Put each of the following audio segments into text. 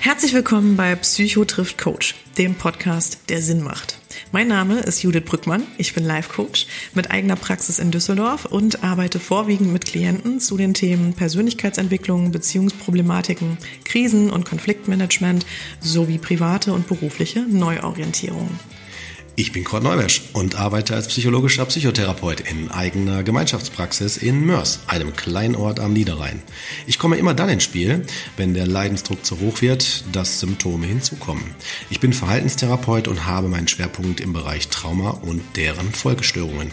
Herzlich willkommen bei Psycho trifft Coach, dem Podcast, der Sinn macht. Mein Name ist Judith Brückmann. Ich bin Life Coach mit eigener Praxis in Düsseldorf und arbeite vorwiegend mit Klienten zu den Themen Persönlichkeitsentwicklung, Beziehungsproblematiken, Krisen- und Konfliktmanagement sowie private und berufliche Neuorientierung. Ich bin Kurt Neumesch und arbeite als psychologischer Psychotherapeut in eigener Gemeinschaftspraxis in Mörs, einem kleinen Ort am Niederrhein. Ich komme immer dann ins Spiel, wenn der Leidensdruck zu hoch wird, dass Symptome hinzukommen. Ich bin Verhaltenstherapeut und habe meinen Schwerpunkt im Bereich Trauma und deren Folgestörungen.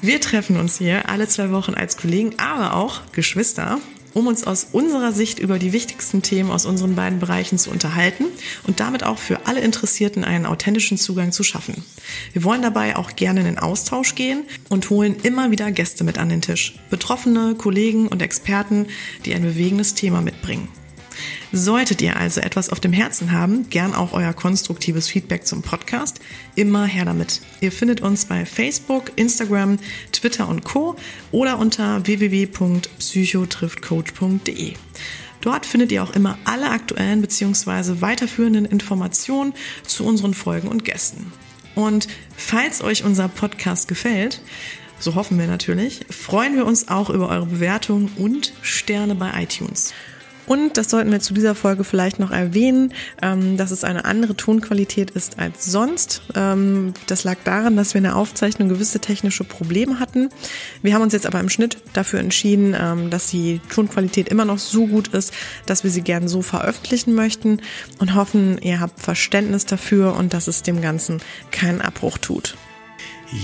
Wir treffen uns hier alle zwei Wochen als Kollegen, aber auch Geschwister um uns aus unserer Sicht über die wichtigsten Themen aus unseren beiden Bereichen zu unterhalten und damit auch für alle Interessierten einen authentischen Zugang zu schaffen. Wir wollen dabei auch gerne in den Austausch gehen und holen immer wieder Gäste mit an den Tisch. Betroffene, Kollegen und Experten, die ein bewegendes Thema mitbringen. Solltet ihr also etwas auf dem Herzen haben, gern auch euer konstruktives Feedback zum Podcast, immer her damit. Ihr findet uns bei Facebook, Instagram, Twitter und Co. oder unter www.psychotriftcoach.de. Dort findet ihr auch immer alle aktuellen bzw. weiterführenden Informationen zu unseren Folgen und Gästen. Und falls euch unser Podcast gefällt, so hoffen wir natürlich, freuen wir uns auch über eure Bewertungen und Sterne bei iTunes. Und das sollten wir zu dieser Folge vielleicht noch erwähnen, ähm, dass es eine andere Tonqualität ist als sonst. Ähm, das lag daran, dass wir in der Aufzeichnung gewisse technische Probleme hatten. Wir haben uns jetzt aber im Schnitt dafür entschieden, ähm, dass die Tonqualität immer noch so gut ist, dass wir sie gern so veröffentlichen möchten und hoffen, ihr habt Verständnis dafür und dass es dem Ganzen keinen Abbruch tut.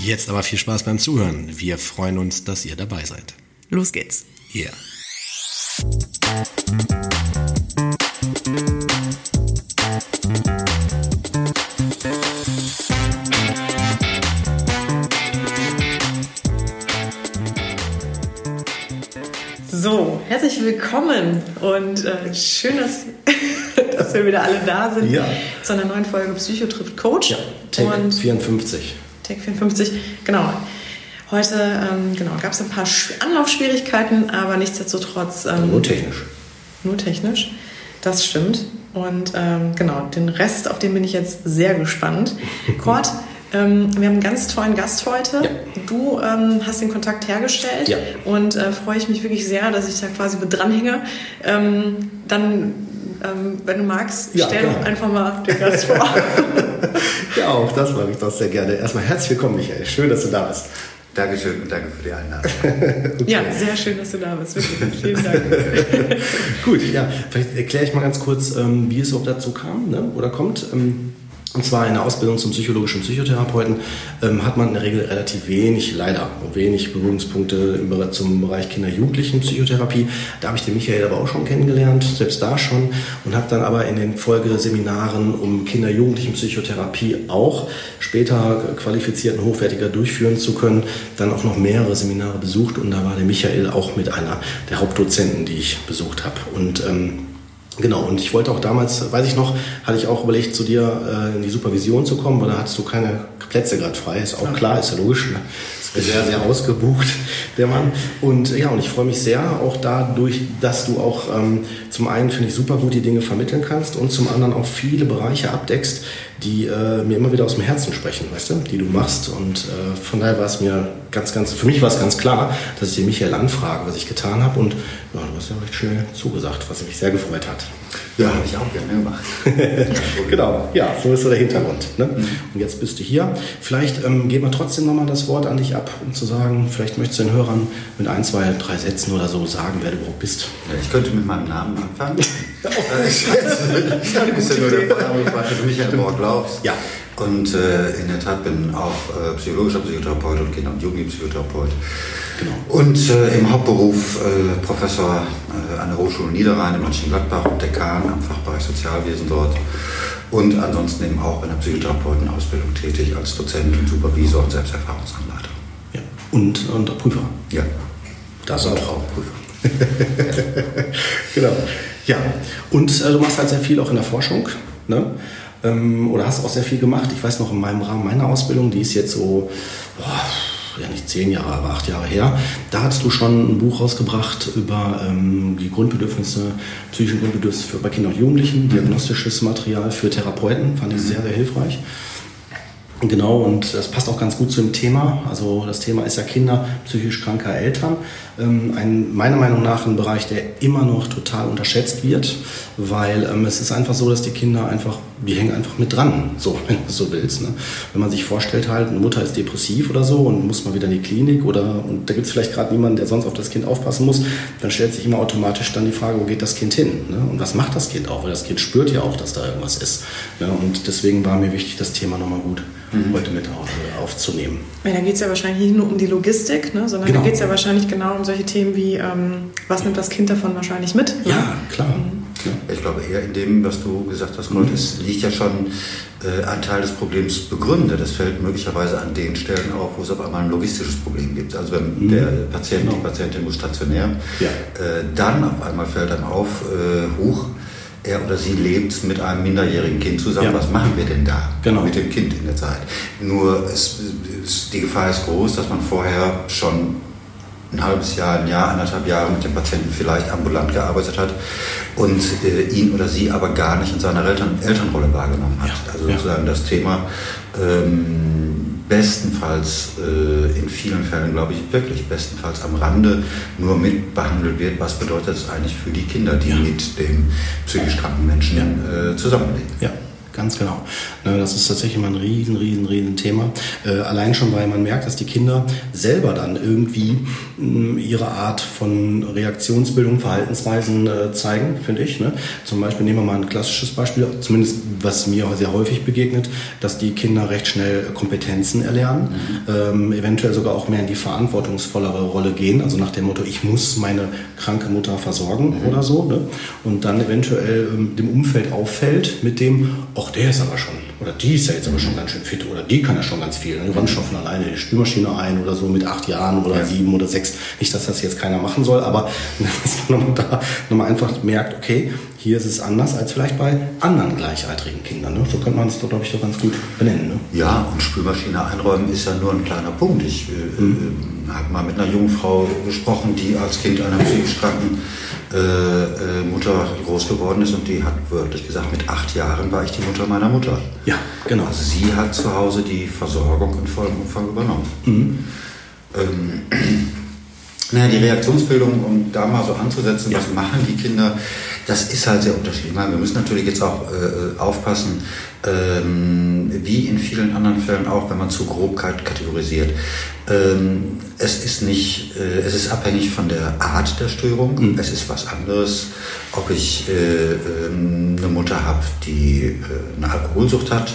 Jetzt aber viel Spaß beim Zuhören. Wir freuen uns, dass ihr dabei seid. Los geht's. Yeah. So, herzlich willkommen und äh, schön, dass, dass wir wieder alle da sind Ja. zu einer neuen Folge Psycho trifft Coach. Ja, Take und 54. Take 54, genau. Heute ähm, genau, gab es ein paar Sch- Anlaufschwierigkeiten, aber nichtsdestotrotz ähm, Nur technisch. nur technisch. Das stimmt. Und ähm, genau, den Rest, auf den bin ich jetzt sehr gespannt. Kurt, ähm, wir haben einen ganz tollen Gast heute. Ja. Du ähm, hast den Kontakt hergestellt Ja. und äh, freue ich mich wirklich sehr, dass ich da quasi mit dranhänge. Ähm, dann, ähm, wenn du magst, Ja, stell doch einfach mal den Gast vor. Ja, auch das mag ich doch sehr gerne. Erstmal herzlich willkommen, Michael. Schön, dass du da bist. Dankeschön und danke für die Einladung. ja, sehr schön, dass du da bist. Wirklich. Vielen Dank. Gut, ja, vielleicht erkläre ich mal ganz kurz, ähm, wie es überhaupt dazu kam ne? oder kommt. Und zwar in der Ausbildung zum psychologischen Psychotherapeuten ähm, hat man in der Regel relativ wenig, leider wenig Berührungspunkte zum Bereich Kinder-Jugendlichen-Psychotherapie. Da habe ich den Michael aber auch schon kennengelernt, selbst da schon, und habe dann aber in den Folgeseminaren um Kinder-Jugendlichen-Psychotherapie auch später qualifiziert und hochwertiger durchführen zu können, dann auch noch mehrere Seminare besucht und da war der Michael auch mit einer der Hauptdozenten, die ich besucht habe. Und ähm, Genau, und ich wollte auch damals, weiß ich noch, hatte ich auch überlegt, zu dir äh, in die Supervision zu kommen, weil da hattest du keine Plätze gerade frei. Ist auch klar, ist ja logisch. Ne? Sehr, sehr ausgebucht, der Mann. Und ja, und ich freue mich sehr auch dadurch, dass du auch ähm, zum einen, finde ich, super gut die Dinge vermitteln kannst und zum anderen auch viele Bereiche abdeckst, die äh, mir immer wieder aus dem Herzen sprechen, weißt du, die du machst. Und äh, von daher war es mir ganz, ganz, für mich war es ganz klar, dass ich den Michael anfrage, was ich getan habe. Und ja, du hast ja recht schnell zugesagt, was mich sehr gefreut hat. Ja, habe ich auch gerne gemacht. Genau, ja, so ist so der Hintergrund. Ne? Und jetzt bist du hier. Vielleicht ähm, geben wir trotzdem nochmal das Wort an dich ab, um zu sagen, vielleicht möchtest du den Hörern mit ein, zwei, drei Sätzen oder so sagen, wer du überhaupt bist. Ich könnte mit meinem Namen anfangen. Äh, ist ja nur der Vorname, ich war für Michael Borglaufs. Ja. Und äh, in der Tat bin auch äh, psychologischer Psychotherapeut und Kinder- und Jugendpsychotherapeut. Genau. Und äh, im Hauptberuf äh, Professor äh, an der Hochschule Niederrhein in Mönchengladbach und Dekan am Fachbereich Sozialwesen dort. Und ansonsten eben auch in der Psychotherapeutenausbildung tätig als Dozent und Supervisor und Selbsterfahrungsanleiter. Ja. Und, und Prüfer. Ja, Das und auch. auch Prüfer. genau. Ja. Und äh, du machst halt sehr viel auch in der Forschung. Ne? Ähm, oder hast auch sehr viel gemacht. Ich weiß noch, in meinem Rahmen meiner Ausbildung, die ist jetzt so, boah, ja nicht zehn Jahre, aber acht Jahre her, da hattest du schon ein Buch rausgebracht über ähm, die Grundbedürfnisse, psychische Grundbedürfnisse für, bei Kindern und Jugendlichen, diagnostisches Material für Therapeuten, fand ich sehr, sehr hilfreich. Genau, und das passt auch ganz gut zu dem Thema. Also das Thema ist ja Kinder psychisch kranker Eltern. Ähm, ein, meiner Meinung nach ein Bereich, der immer noch total unterschätzt wird, weil ähm, es ist einfach so, dass die Kinder einfach, die hängen einfach mit dran, so, wenn du so willst. Ne? Wenn man sich vorstellt halt, eine Mutter ist depressiv oder so und muss mal wieder in die Klinik oder und da gibt es vielleicht gerade niemanden, der sonst auf das Kind aufpassen muss, dann stellt sich immer automatisch dann die Frage, wo geht das Kind hin? Ne? Und was macht das Kind auch? Weil das Kind spürt ja auch, dass da irgendwas ist. Ne? Und deswegen war mir wichtig, das Thema nochmal gut mhm. heute mit aufzunehmen. Ja, da geht es ja wahrscheinlich nicht nur um die Logistik, ne, sondern genau. da geht es ja wahrscheinlich genau um solche Themen wie, ähm, was nimmt das Kind davon wahrscheinlich mit? Ne? Ja, klar. Mhm. Ich glaube eher in dem, was du gesagt hast, Gold, mhm. es liegt ja schon äh, ein Teil des Problems begründet. Das fällt möglicherweise an den Stellen auf, wo es auf einmal ein logistisches Problem gibt. Also wenn mhm. der Patient, genau. die Patientin muss stationär, ja. äh, dann auf einmal fällt dann auf, äh, hoch, er oder sie lebt mit einem minderjährigen Kind zusammen. Ja. Was machen wir denn da genau. mit dem Kind in der Zeit? Nur es, es, die Gefahr ist groß, dass man vorher schon ein halbes Jahr, ein Jahr, anderthalb Jahre mit dem Patienten vielleicht ambulant gearbeitet hat und äh, ihn oder sie aber gar nicht in seiner Eltern, Elternrolle wahrgenommen hat. Ja. Also sozusagen das Thema ähm, bestenfalls äh, in vielen Fällen, glaube ich, wirklich bestenfalls am Rande nur mit behandelt wird. Was bedeutet es eigentlich für die Kinder, die ja. mit dem psychisch kranken Menschen äh, zusammenleben? Ja. Ganz genau. Ne, das ist tatsächlich immer ein riesen, riesen, riesen Thema. Äh, allein schon, weil man merkt, dass die Kinder selber dann irgendwie mm, ihre Art von Reaktionsbildung, Verhaltensweisen äh, zeigen, finde ich. Ne? Zum Beispiel nehmen wir mal ein klassisches Beispiel, zumindest was mir sehr häufig begegnet, dass die Kinder recht schnell Kompetenzen erlernen, mhm. ähm, eventuell sogar auch mehr in die verantwortungsvollere Rolle gehen, also nach dem Motto, ich muss meine kranke Mutter versorgen mhm. oder so. Ne? Und dann eventuell ähm, dem Umfeld auffällt mit dem, ach, der ist aber schon, oder die ist ja jetzt aber schon ganz schön fit, oder die kann ja schon ganz viel. Die räumt schon von alleine die Spülmaschine ein oder so mit acht Jahren oder ja. sieben oder sechs. Nicht, dass das jetzt keiner machen soll, aber dass man da nochmal einfach merkt, okay, hier ist es anders als vielleicht bei anderen gleichaltrigen Kindern. Ne? So könnte man es, glaube ich, doch ganz gut benennen. Ne? Ja, und Spülmaschine einräumen ist ja nur ein kleiner Punkt. Ich äh, mhm. äh, habe mal mit einer jungen Frau gesprochen, die als Kind einer psychisch kranken äh, äh, Mutter groß geworden ist und die hat wörtlich gesagt, mit acht Jahren war ich die Mutter meiner Mutter. Ja, genau. Also sie hat zu Hause die Versorgung in vollem Umfang übernommen. Mhm. Ähm, naja, die Reaktionsbildung, um da mal so anzusetzen, ja. was machen die Kinder, das ist halt sehr unterschiedlich. Wir müssen natürlich jetzt auch äh, aufpassen, ähm, wie in vielen anderen Fällen auch, wenn man zu grob kategorisiert. Ähm, es ist nicht, äh, es ist abhängig von der Art der Störung. Mhm. Es ist was anderes, ob ich äh, ähm, eine Mutter habe, die äh, eine Alkoholsucht hat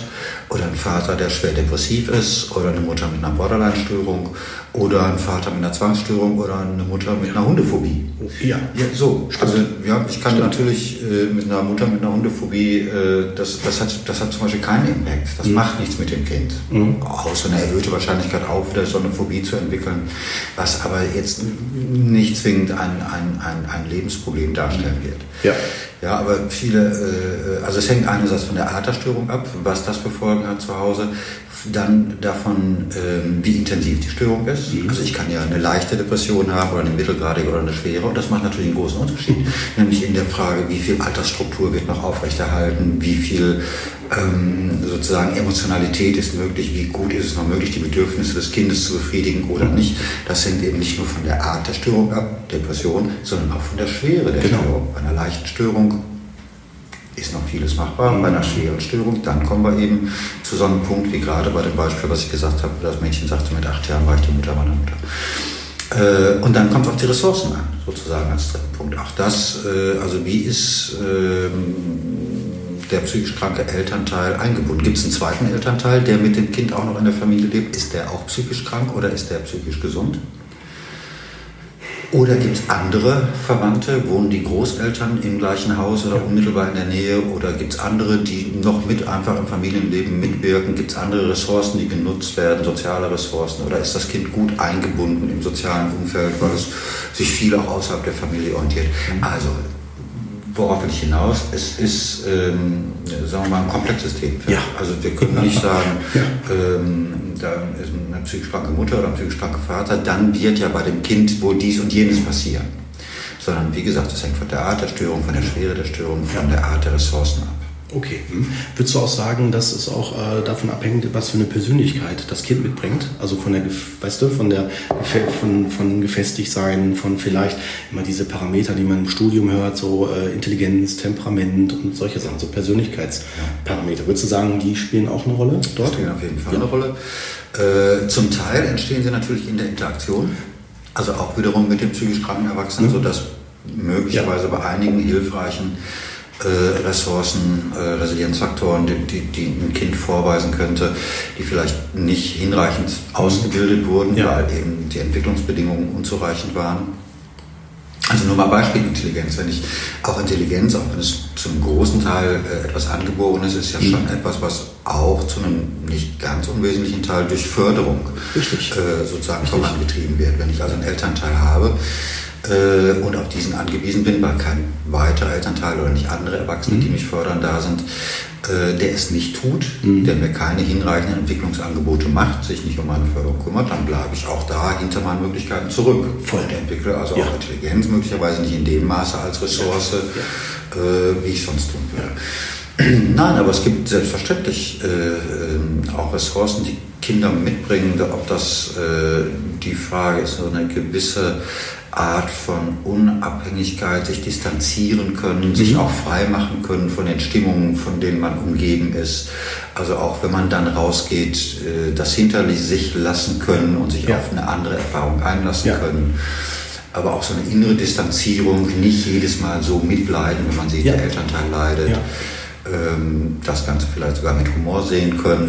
oder einen Vater, der schwer depressiv ist oder eine Mutter mit einer Borderline-Störung oder ein Vater mit einer Zwangsstörung oder eine Mutter mit einer Hundephobie. Ja, ja so. Stimmt. Also ja, ich kann Stimmt. natürlich äh, mit einer Mutter mit einer Hundephobie, äh, das, das, hat, das hat zum Beispiel keinen Impact. Das mhm. macht nichts mit dem Kind. Mhm. Außer eine erhöhte Wahrscheinlichkeit auch wieder so eine Phobie zu entwickeln, was aber jetzt nicht zwingend ein, ein, ein, ein Lebensproblem darstellen wird. Ja. Ja, aber viele, äh, also es hängt einerseits von der Art der Störung ab, was das für Folgen hat zu Hause, dann davon, ähm, wie intensiv die Störung ist. Mhm. Also ich kann ja eine leichte Depression haben oder eine mittelgradige oder eine schwere und das macht natürlich einen großen Unterschied. Nämlich in der Frage, wie viel Altersstruktur wird noch aufrechterhalten, wie viel ähm, sozusagen Emotionalität ist möglich, wie gut ist es noch möglich, die Bedürfnisse des Kindes zu befriedigen oder nicht. Das hängt eben nicht nur von der Art der Störung ab, Depression, sondern auch von der Schwere der genau. Störung. Bei einer leichten Störung ist noch vieles machbar. Bei einer schweren Störung, dann kommen wir eben zu so einem Punkt wie gerade bei dem Beispiel, was ich gesagt habe, das Mädchen sagte, mit acht Jahren war ich die Mutter meiner Mutter. Äh, und dann kommt es auf die Ressourcen an, sozusagen als dritten Punkt. Auch das, äh, also wie ist ähm, der psychisch kranke Elternteil eingebunden? Gibt es einen zweiten Elternteil, der mit dem Kind auch noch in der Familie lebt? Ist der auch psychisch krank oder ist der psychisch gesund? Oder gibt es andere Verwandte? Wohnen die Großeltern im gleichen Haus oder unmittelbar in der Nähe? Oder gibt es andere, die noch mit einfach im Familienleben mitwirken? Gibt es andere Ressourcen, die genutzt werden, soziale Ressourcen? Oder ist das Kind gut eingebunden im sozialen Umfeld, weil es sich viel auch außerhalb der Familie orientiert? Also worauf will ich hinaus? Es ist, ähm, sagen wir mal, ein komplexes Themenfeld. Ja. Also wir können nicht sagen, ja. ähm, da ist eine psychisch kranke Mutter oder ein psychisch kranker Vater, dann wird ja bei dem Kind wohl dies und jenes passieren. Sondern wie gesagt, es hängt von der Art der Störung, von der Schwere der Störung, von der Art der Ressourcen ab. Okay. Hm. Würdest du auch sagen, dass es auch äh, davon abhängt, was für eine Persönlichkeit das Kind mitbringt? Also von der, weißt du, von der von, von gefestigt sein, von vielleicht immer diese Parameter, die man im Studium hört, so äh, Intelligenz, Temperament und solche Sachen, so Persönlichkeitsparameter. Würdest du sagen, die spielen auch eine Rolle dort? Die spielen auf jeden Fall ja. eine Rolle. Äh, zum Teil entstehen sie natürlich in der Interaktion, also auch wiederum mit dem psychisch kranken Erwachsenen, mhm. sodass möglicherweise ja. bei einigen hilfreichen äh, Ressourcen, äh, Resilienzfaktoren, die, die, die, ein Kind vorweisen könnte, die vielleicht nicht hinreichend ausgebildet wurden, ja. weil eben die Entwicklungsbedingungen unzureichend waren. Also nur mal Beispiel Intelligenz. Wenn ich auch Intelligenz, auch wenn es zum großen Teil äh, etwas angeboren ist, ist ja mhm. schon etwas, was auch zu einem nicht ganz unwesentlichen Teil durch Förderung äh, sozusagen vorangetrieben wird. Wenn ich also einen Elternteil habe, äh, und auf diesen angewiesen bin, weil kein weiterer Elternteil oder nicht andere Erwachsene, mhm. die mich fördern, da sind, äh, der es nicht tut, mhm. der mir keine hinreichenden Entwicklungsangebote macht, sich nicht um meine Förderung kümmert, dann bleibe ich auch da hinter meinen Möglichkeiten zurück. Voll. Und entwickle also ja. auch Intelligenz möglicherweise nicht in dem Maße als Ressource, ja. äh, wie ich sonst tun würde. Nein, aber es gibt selbstverständlich äh, äh, auch Ressourcen, die Kinder mitbringen, ob das äh, die Frage ist, so eine gewisse Art von Unabhängigkeit, sich distanzieren können, mhm. sich auch frei machen können von den Stimmungen, von denen man umgeben ist. Also auch wenn man dann rausgeht, äh, das hinter sich lassen können und sich ja. auf eine andere Erfahrung einlassen ja. können. Aber auch so eine innere Distanzierung, nicht jedes Mal so mitleiden, wenn man sieht, ja. der Elternteil leidet. Ähm, das Ganze vielleicht sogar mit Humor sehen können.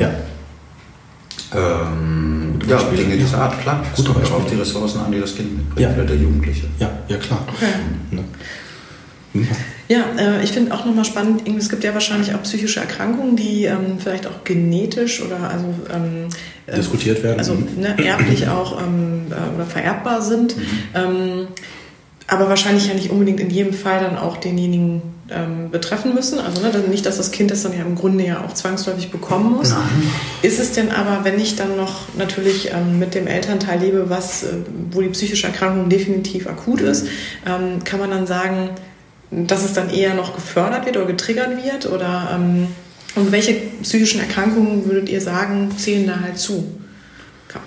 Ähm, ja, Dinge dieser Art, klar. Es kommt auch auf die Ressourcen an, die das Kind mitbringt, ja. oder der Jugendliche. Ja, ja klar. Okay. Ja. Ja, äh, ich finde auch nochmal spannend, es gibt ja wahrscheinlich auch psychische Erkrankungen, die ähm, vielleicht auch genetisch oder also ähm, äh, diskutiert werden. Also ne, erblich auch ähm, äh, oder vererbbar sind. Mhm. Ähm, aber wahrscheinlich ja nicht unbedingt in jedem Fall dann auch denjenigen ähm, betreffen müssen. Also ne, nicht, dass das Kind das dann ja im Grunde ja auch zwangsläufig bekommen muss. Nein. Ist es denn aber, wenn ich dann noch natürlich ähm, mit dem Elternteil lebe, was, äh, wo die psychische Erkrankung definitiv akut ist, ähm, kann man dann sagen, dass es dann eher noch gefördert wird oder getriggert wird? Oder ähm, und welche psychischen Erkrankungen würdet ihr sagen, zählen da halt zu?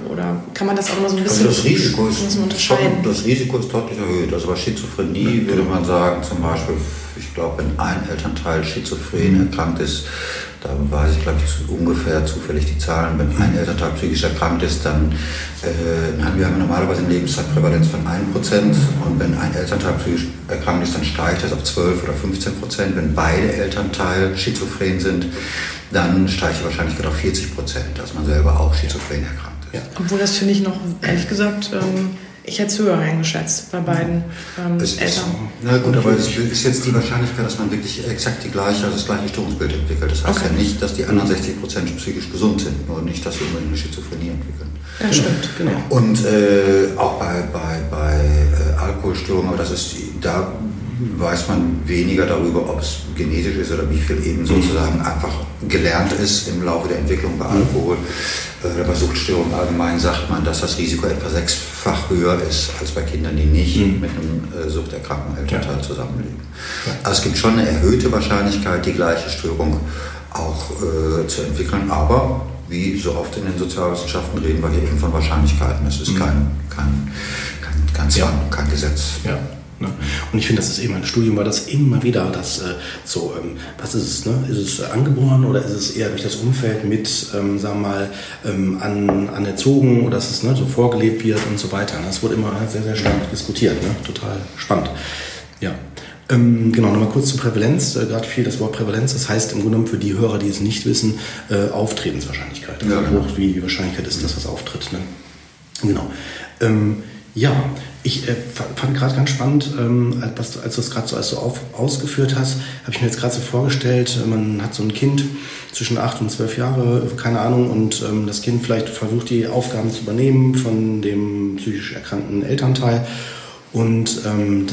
Oder kann man das auch immer so ein bisschen also das Risiko ist, unterscheiden? das Risiko ist deutlich erhöht. Also bei Schizophrenie würde man sagen, zum Beispiel, ich glaube, wenn ein Elternteil schizophren erkrankt ist, da weiß ich, glaube ich, ungefähr zufällig die Zahlen. Wenn ein Elternteil psychisch erkrankt ist, dann äh, haben wir normalerweise eine Lebenszeitprävalenz von 1%. Und wenn ein Elternteil psychisch erkrankt ist, dann steigt das auf 12 oder 15%. Wenn beide Elternteile schizophren sind, dann steigt die Wahrscheinlichkeit auf 40%, dass man selber auch schizophren erkrankt. Ja. Obwohl das finde ich noch, ehrlich gesagt, ähm, ich hätte es höher eingeschätzt bei beiden ähm, es Eltern. Ist, na gut, aber es ist jetzt die Wahrscheinlichkeit, dass man wirklich exakt die gleiche, also das gleiche Störungsbild entwickelt. Das heißt okay. ja nicht, dass die anderen 60 Prozent psychisch gesund sind, nur nicht, dass sie unbedingt eine Schizophrenie entwickeln. Ja, stimmt, genau. Und äh, auch bei, bei, bei äh, Alkoholstörungen, aber das ist, da weiß man weniger darüber, ob es genetisch ist oder wie viel eben sozusagen einfach gelernt ist im Laufe der Entwicklung bei Alkohol. Äh, bei Suchtstörungen allgemein sagt man, dass das Risiko etwa sechsfach höher ist als bei Kindern, die nicht mhm. mit einem äh, suchterkrankten Elternteil ja. zusammenleben. Also es gibt schon eine erhöhte Wahrscheinlichkeit, die gleiche Störung auch äh, zu entwickeln, aber wie so oft in den Sozialwissenschaften reden wir hier eben von Wahrscheinlichkeiten. Es ist mhm. kein, kein, kein, kein Zwang, ja. kein Gesetz. Ja. Ne? Und ich finde, das ist eben ein Studium, war das immer wieder das äh, so, ähm, was ist es, ne? Ist es angeboren oder ist es eher durch das Umfeld mit, ähm, sagen wir mal, ähm, an, anerzogen oder dass es ne, so vorgelebt wird und so weiter. Ne? Das wurde immer sehr, sehr stark diskutiert, ne? total spannend. Ja. Ähm, genau, nochmal kurz zur Prävalenz. Äh, Gerade viel das Wort Prävalenz, das heißt im Grunde genommen für die Hörer, die es nicht wissen, äh, Auftretenswahrscheinlichkeit. Also ja, genau. hoch, wie die Wahrscheinlichkeit ist, dass was auftritt. Ne? Genau. Ähm, ja, ich äh, fand gerade ganz spannend, ähm, als, als du es gerade so, als du auf, ausgeführt hast, habe ich mir jetzt gerade so vorgestellt, man hat so ein Kind zwischen acht und zwölf Jahre, keine Ahnung, und ähm, das Kind vielleicht versucht, die Aufgaben zu übernehmen von dem psychisch erkrankten Elternteil. Und ähm,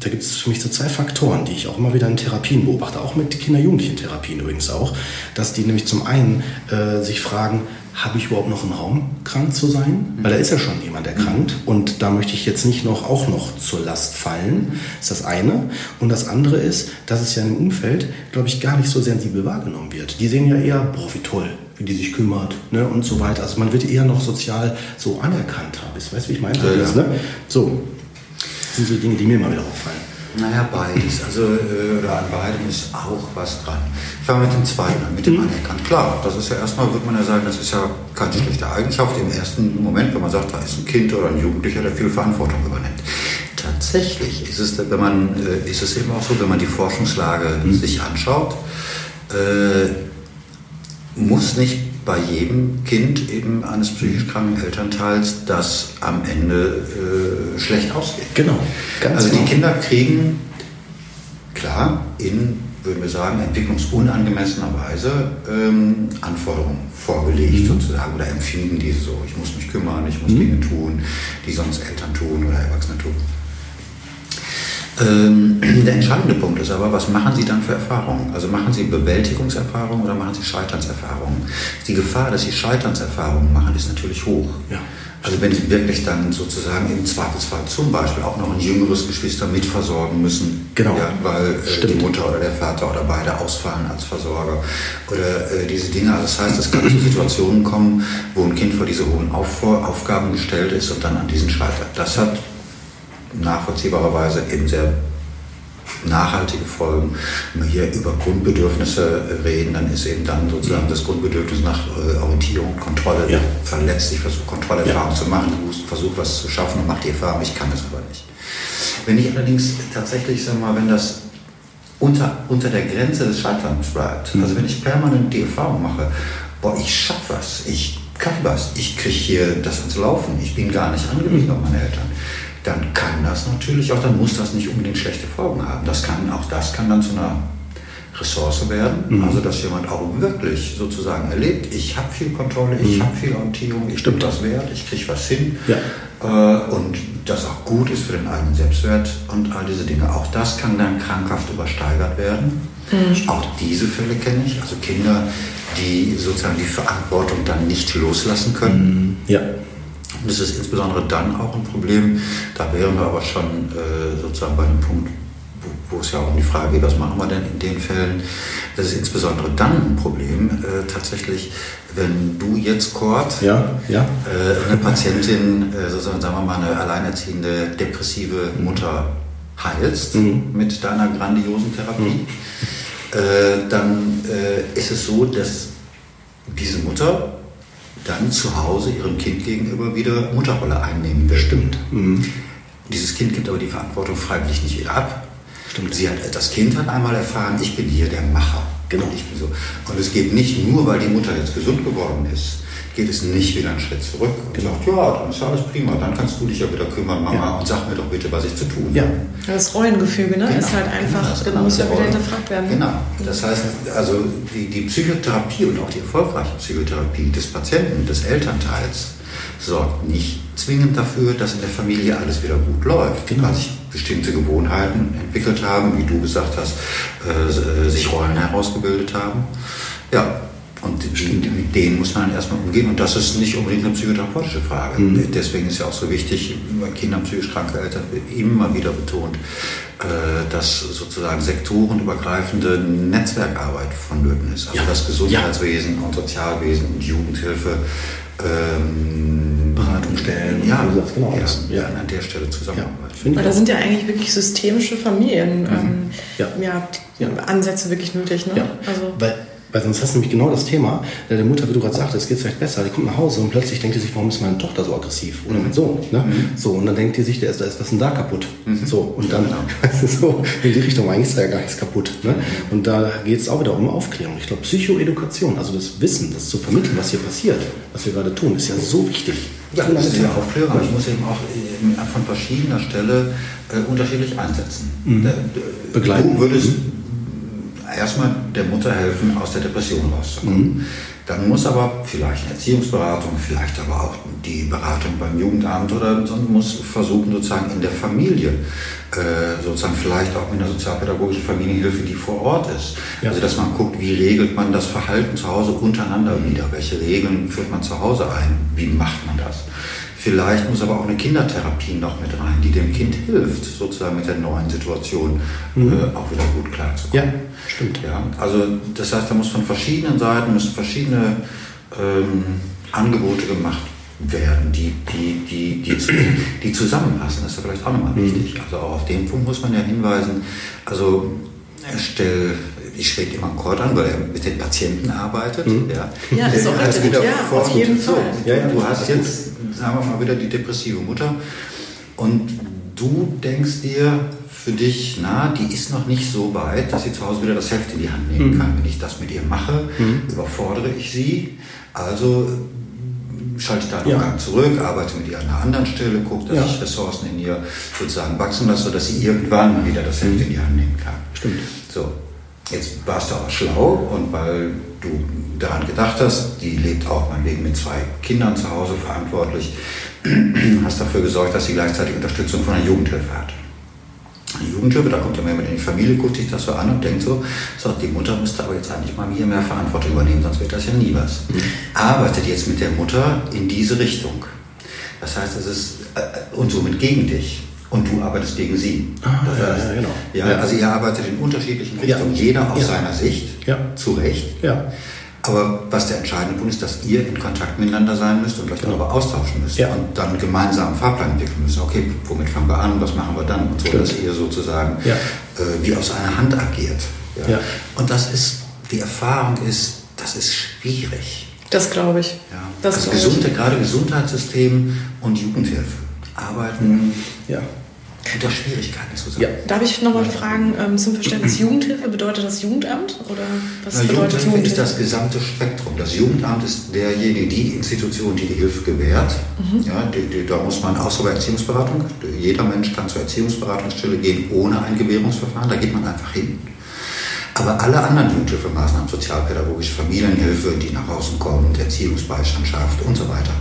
da gibt es für mich so zwei Faktoren, die ich auch immer wieder in Therapien beobachte, auch mit Kinder-Jugendlichen-Therapien übrigens auch, dass die nämlich zum einen äh, sich fragen, habe ich überhaupt noch einen Raum, krank zu sein? Weil da ist ja schon jemand erkrankt und da möchte ich jetzt nicht noch auch noch zur Last fallen. Das ist das eine. Und das andere ist, dass es ja im Umfeld, glaube ich, gar nicht so sensibel wahrgenommen wird. Die sehen ja eher, boah, wie toll, wie die sich kümmert ne, und so weiter. Also man wird eher noch sozial so anerkannt haben. Weißt du, wie ich meine? Ja, ja. Ne? So, das sind so Dinge, die mir immer wieder auffallen. Naja, beides. Also, äh, an beidem ist auch was dran. Ich fange mit dem zweiten an, mit dem Anerkannt. Klar, das ist ja erstmal, würde man ja sagen, das ist ja keine schlechte Eigenschaft im ersten Moment, wenn man sagt, da ist ein Kind oder ein Jugendlicher, der viel Verantwortung übernimmt. Tatsächlich ist es, wenn man, äh, ist es eben auch so, wenn man die Forschungslage sich anschaut, äh, muss nicht bei jedem Kind eben eines psychisch kranken Elternteils das am Ende äh, schlecht ausgeht. Genau, ganz also genau. die Kinder kriegen, klar, in, würden wir sagen, entwicklungsunangemessener Weise ähm, Anforderungen vorgelegt sozusagen oder empfinden diese so. Ich muss mich kümmern, ich muss Dinge tun, die sonst Eltern tun oder Erwachsene tun. Ähm, der entscheidende Punkt ist aber, was machen Sie dann für Erfahrungen? Also machen Sie Bewältigungserfahrungen oder machen Sie Scheiternserfahrungen? Die Gefahr, dass Sie Scheiternserfahrungen machen, ist natürlich hoch. Ja. Also wenn Sie wirklich dann sozusagen im Zweifelsfall zum Beispiel auch noch ein jüngeres Geschwister mitversorgen müssen, Genau. ja, weil äh, die. Mutter oder der Vater oder beide ausfallen als Versorger oder äh, diese Dinge. Also das heißt, es kann zu Situationen kommen, wo ein Kind vor diese hohen Auf Aufgaben gestellt ist und dann an diesen scheitert. Das hat nachvollziehbarerweise eben sehr nachhaltige Folgen. Wenn wir hier über Grundbedürfnisse reden, dann ist eben dann sozusagen das Grundbedürfnis nach äh, Orientierung, Kontrolle Ja. verletzt. Ich versuche Kontrollerfahrung zu machen, versuche was zu schaffen und mache die Erfahrung, ich kann das aber nicht. Wenn ich allerdings tatsächlich, sag mal, wenn das unter, unter der Grenze des Scheiterns bleibt, also wenn ich permanent die Erfahrung mache, boah, ich schaffe was, ich kann was, ich kriege hier das ans Laufen, ich bin gar nicht angewiesen auf meine Eltern, dann kann das natürlich auch, dann muss das nicht unbedingt schlechte Folgen haben. Das kann, auch das kann dann zu einer Ressource werden, also dass jemand auch wirklich sozusagen erlebt, ich habe viel Kontrolle, ich habe viel Orientierung, ich bin das wert, ich kriege was hin Ja. äh, und das auch gut ist für den eigenen Selbstwert und all diese Dinge. Auch das kann dann krankhaft übersteigert werden. Auch diese Fälle kenne ich, also Kinder, die sozusagen die Verantwortung dann nicht loslassen können. Ja. Und das ist insbesondere dann auch ein Problem, da wären wir aber schon äh, sozusagen bei dem Punkt, wo, wo es ja auch um die Frage geht, was machen wir denn in den Fällen? Das ist insbesondere dann ein Problem, äh, tatsächlich, wenn du jetzt, Kurt, Ja, ja. äh, eine Patientin, äh, sozusagen, sagen wir mal, eine alleinerziehende, depressive Mutter heilst mit deiner grandiosen Therapie, äh, dann äh, ist es so, dass diese Mutter dann zu Hause ihrem Kind gegenüber wieder Mutterrolle einnehmen will. Stimmt. Mhm. Dieses Kind gibt aber die Verantwortung freiwillig nicht wieder ab. Stimmt. Sie hat, das Kind hat einmal erfahren, ich bin hier der Macher. Genau. Ich bin so. Und es geht nicht nur, weil die Mutter jetzt gesund geworden ist, geht es nicht wieder einen Schritt zurück und Genau. sagt, ja, dann ist alles prima, dann kannst du dich ja wieder kümmern, Mama, Ja. und sag mir doch bitte, was ich zu tun Ja. habe. Das Rollengefüge ne? Genau, ist halt einfach, genau, das genau, muss ja wieder hinterfragt werden. Genau. Das heißt, also die, die Psychotherapie und auch die erfolgreiche Psychotherapie des Patienten, des Elternteils, sorgt nicht zwingend dafür, dass in der Familie alles wieder gut läuft, Genau. weil sich bestimmte Gewohnheiten entwickelt haben, wie du gesagt hast, äh, äh, sich Rollen herausgebildet haben. Ja. Und die, mit denen muss man erstmal umgehen. Und das ist nicht unbedingt eine psychotherapeutische Frage. Deswegen ist ja auch so wichtig, bei Kindern psychisch kranke Eltern wird immer wieder betont, äh, dass sozusagen sektorenübergreifende Netzwerkarbeit vonnöten ist. Also Ja. das Gesundheitswesen und Sozialwesen und Jugendhilfe ähm, Beratungsstellen, ja, du sagst, genau, ja, ja. an der Stelle Ja, zusammenarbeiten. finde Weil da sind ja eigentlich wirklich systemische Familien ähm, Ja. ja. Ja. Ansätze wirklich nötig. Ne? Ja, Also, weil, weil sonst hast du nämlich genau das Thema, der der Mutter, wie du gerade sagtest, geht es vielleicht besser, die kommt nach Hause und plötzlich denkt sie sich, warum ist meine Tochter so aggressiv oder mein Sohn, ne? So, und dann denkt die sich, der ist, da ist was denn da kaputt? So, und dann, weißt du, so, in die Richtung, eigentlich ist da ja gar nichts kaputt, ne? Und da geht es auch wieder um Aufklärung. Ich glaube, Psychoedukation, also das Wissen, das zu vermitteln, was hier passiert, was wir gerade tun, ist ja so wichtig. Ja, das ist ja Aufklärung, aber ich muss eben auch äh, von verschiedener Stelle äh, unterschiedlich einsetzen. Äh, Begleiten. Du würdest erstmal der Mutter helfen, aus der Depression rauszukommen. Mhm. Dann muss aber vielleicht eine Erziehungsberatung, vielleicht aber auch die Beratung beim Jugendamt oder muss versuchen, sozusagen in der Familie, äh, sozusagen vielleicht auch mit einer sozialpädagogischen Familienhilfe, die vor Ort ist. Ja. Also, dass man guckt, wie regelt man das Verhalten zu Hause untereinander wieder? Welche Regeln führt man zu Hause ein? Wie macht man das? Vielleicht muss aber auch eine Kindertherapie noch mit rein, die dem Kind hilft, sozusagen mit der neuen Situation mhm. äh, auch wieder gut klarzukommen. Ja, stimmt. Ja, also das heißt, da muss von verschiedenen Seiten müssen verschiedene ähm, Angebote gemacht werden, die, die, die, die, die zusammenpassen. Das ist ja vielleicht auch nochmal mhm. wichtig. Also auch auf den Punkt muss man ja hinweisen. Also stell ich schlägt immer einen Kord an, weil er mit den Patienten arbeitet. Mhm. Ja. ja, ist auch also richtig. Ja, auf jeden Fall. Ja, ja, du hast jetzt, sagen wir mal, wieder die depressive Mutter und du denkst dir für dich, na, die ist noch nicht so weit, dass sie zu Hause wieder das Heft in die Hand nehmen mhm. kann. Wenn ich das mit ihr mache, mhm. überfordere ich sie. Also schalte ich da einen ja. Gang zurück, arbeite mit ihr an einer anderen Stelle, gucke, dass ja. ich Ressourcen in ihr sozusagen wachsen lasse, sodass sie irgendwann wieder das Heft mhm. in die Hand nehmen kann. Stimmt. So, Jetzt warst du aber schlau und weil du daran gedacht hast, die lebt auch meinetwegen mit zwei Kindern zu Hause verantwortlich, hast dafür gesorgt, dass sie gleichzeitig Unterstützung von einer Jugendhilfe hat. Eine Jugendhilfe, da kommt ja jemand in die Familie, guckt sich das so an und denkt so, so, die Mutter müsste aber jetzt eigentlich mal hier mehr Verantwortung übernehmen, sonst wird das ja nie was. Mhm. Arbeitet jetzt mit der Mutter in diese Richtung. Das heißt, es ist, äh, und somit gegen dich und du arbeitest gegen sie. Ah, das heißt, ja, genau. ja, also ihr arbeitet in unterschiedlichen Richtungen, ja. jeder aus ja. seiner Sicht, ja. zu Recht. Ja. Aber was der entscheidende Punkt ist, dass ihr in Kontakt miteinander sein müsst und euch genau. darüber austauschen müsst ja. und dann gemeinsam einen Fahrplan entwickeln müsst. Okay, womit fangen wir an, was machen wir dann und so, Stimmt. dass ihr sozusagen ja. äh, wie aus einer Hand agiert. Ja. Und das ist, die Erfahrung ist, das ist schwierig. Das glaube ich. Ja. Das also gesunde, gerade Gesundheitssystem und Jugendhilfe arbeiten ja unter Schwierigkeiten zusammen. Ja. Darf ich nochmal fragen ähm, zum Verständnis Jugendhilfe? Bedeutet das Jugendamt? Oder was Na, bedeutet Jugendhilfe, Jugendhilfe ist das gesamte Spektrum. Das Jugendamt ist derjenige, die Institution, die die Hilfe gewährt. Mhm. Ja, die, die, da muss man außer bei Erziehungsberatung, jeder Mensch kann zur Erziehungsberatungsstelle gehen ohne ein Gewährungsverfahren, da geht man einfach hin. Aber alle anderen Jugendhilfemaßnahmen, sozialpädagogische Familienhilfe, die nach außen kommt, Erziehungsbeistandschaft und so weiter,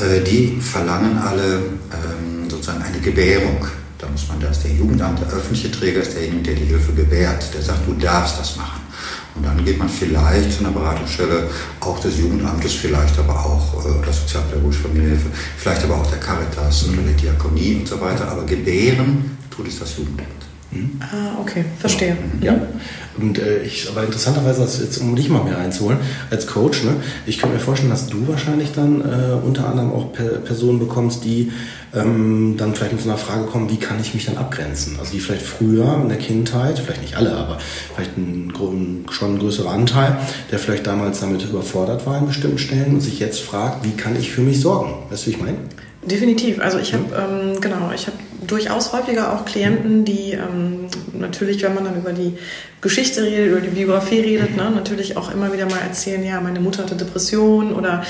äh, die verlangen alle ähm, sozusagen eine Gewährung da muss man, da ist der Jugendamt, der öffentliche Träger ist derjenige, der die Hilfe gewährt, der sagt, du darfst das machen. Und dann geht man vielleicht zu einer Beratungsstelle auch des Jugendamtes, vielleicht aber auch äh, der Sozialpädagogische Familienhilfe, vielleicht aber auch der Caritas mhm. oder der Diakonie und so weiter. Aber gebären tut es das Jugendamt. Mhm. Ah, okay, verstehe. Ja. Mhm. Und äh, ich, aber interessanterweise, jetzt, um dich mal mehr einzuholen, als Coach, ne, ich könnte mir vorstellen, dass du wahrscheinlich dann äh, unter anderem auch per Personen bekommst, die ähm, dann vielleicht mit so einer Frage kommen, wie kann ich mich dann abgrenzen? Also die vielleicht früher in der Kindheit, vielleicht nicht alle, aber vielleicht ein, ein schon ein größerer Anteil, der vielleicht damals damit überfordert war in bestimmten Stellen und sich jetzt fragt, wie kann ich für mich sorgen? Weißt du, wie ich meine? Definitiv. Also ich habe ähm, genau, ich habe durchaus häufiger auch Klienten, die ähm, natürlich, wenn man dann über die Geschichte redet, über die Biografie redet, ne, natürlich auch immer wieder mal erzählen, ja, meine Mutter hatte Depression oder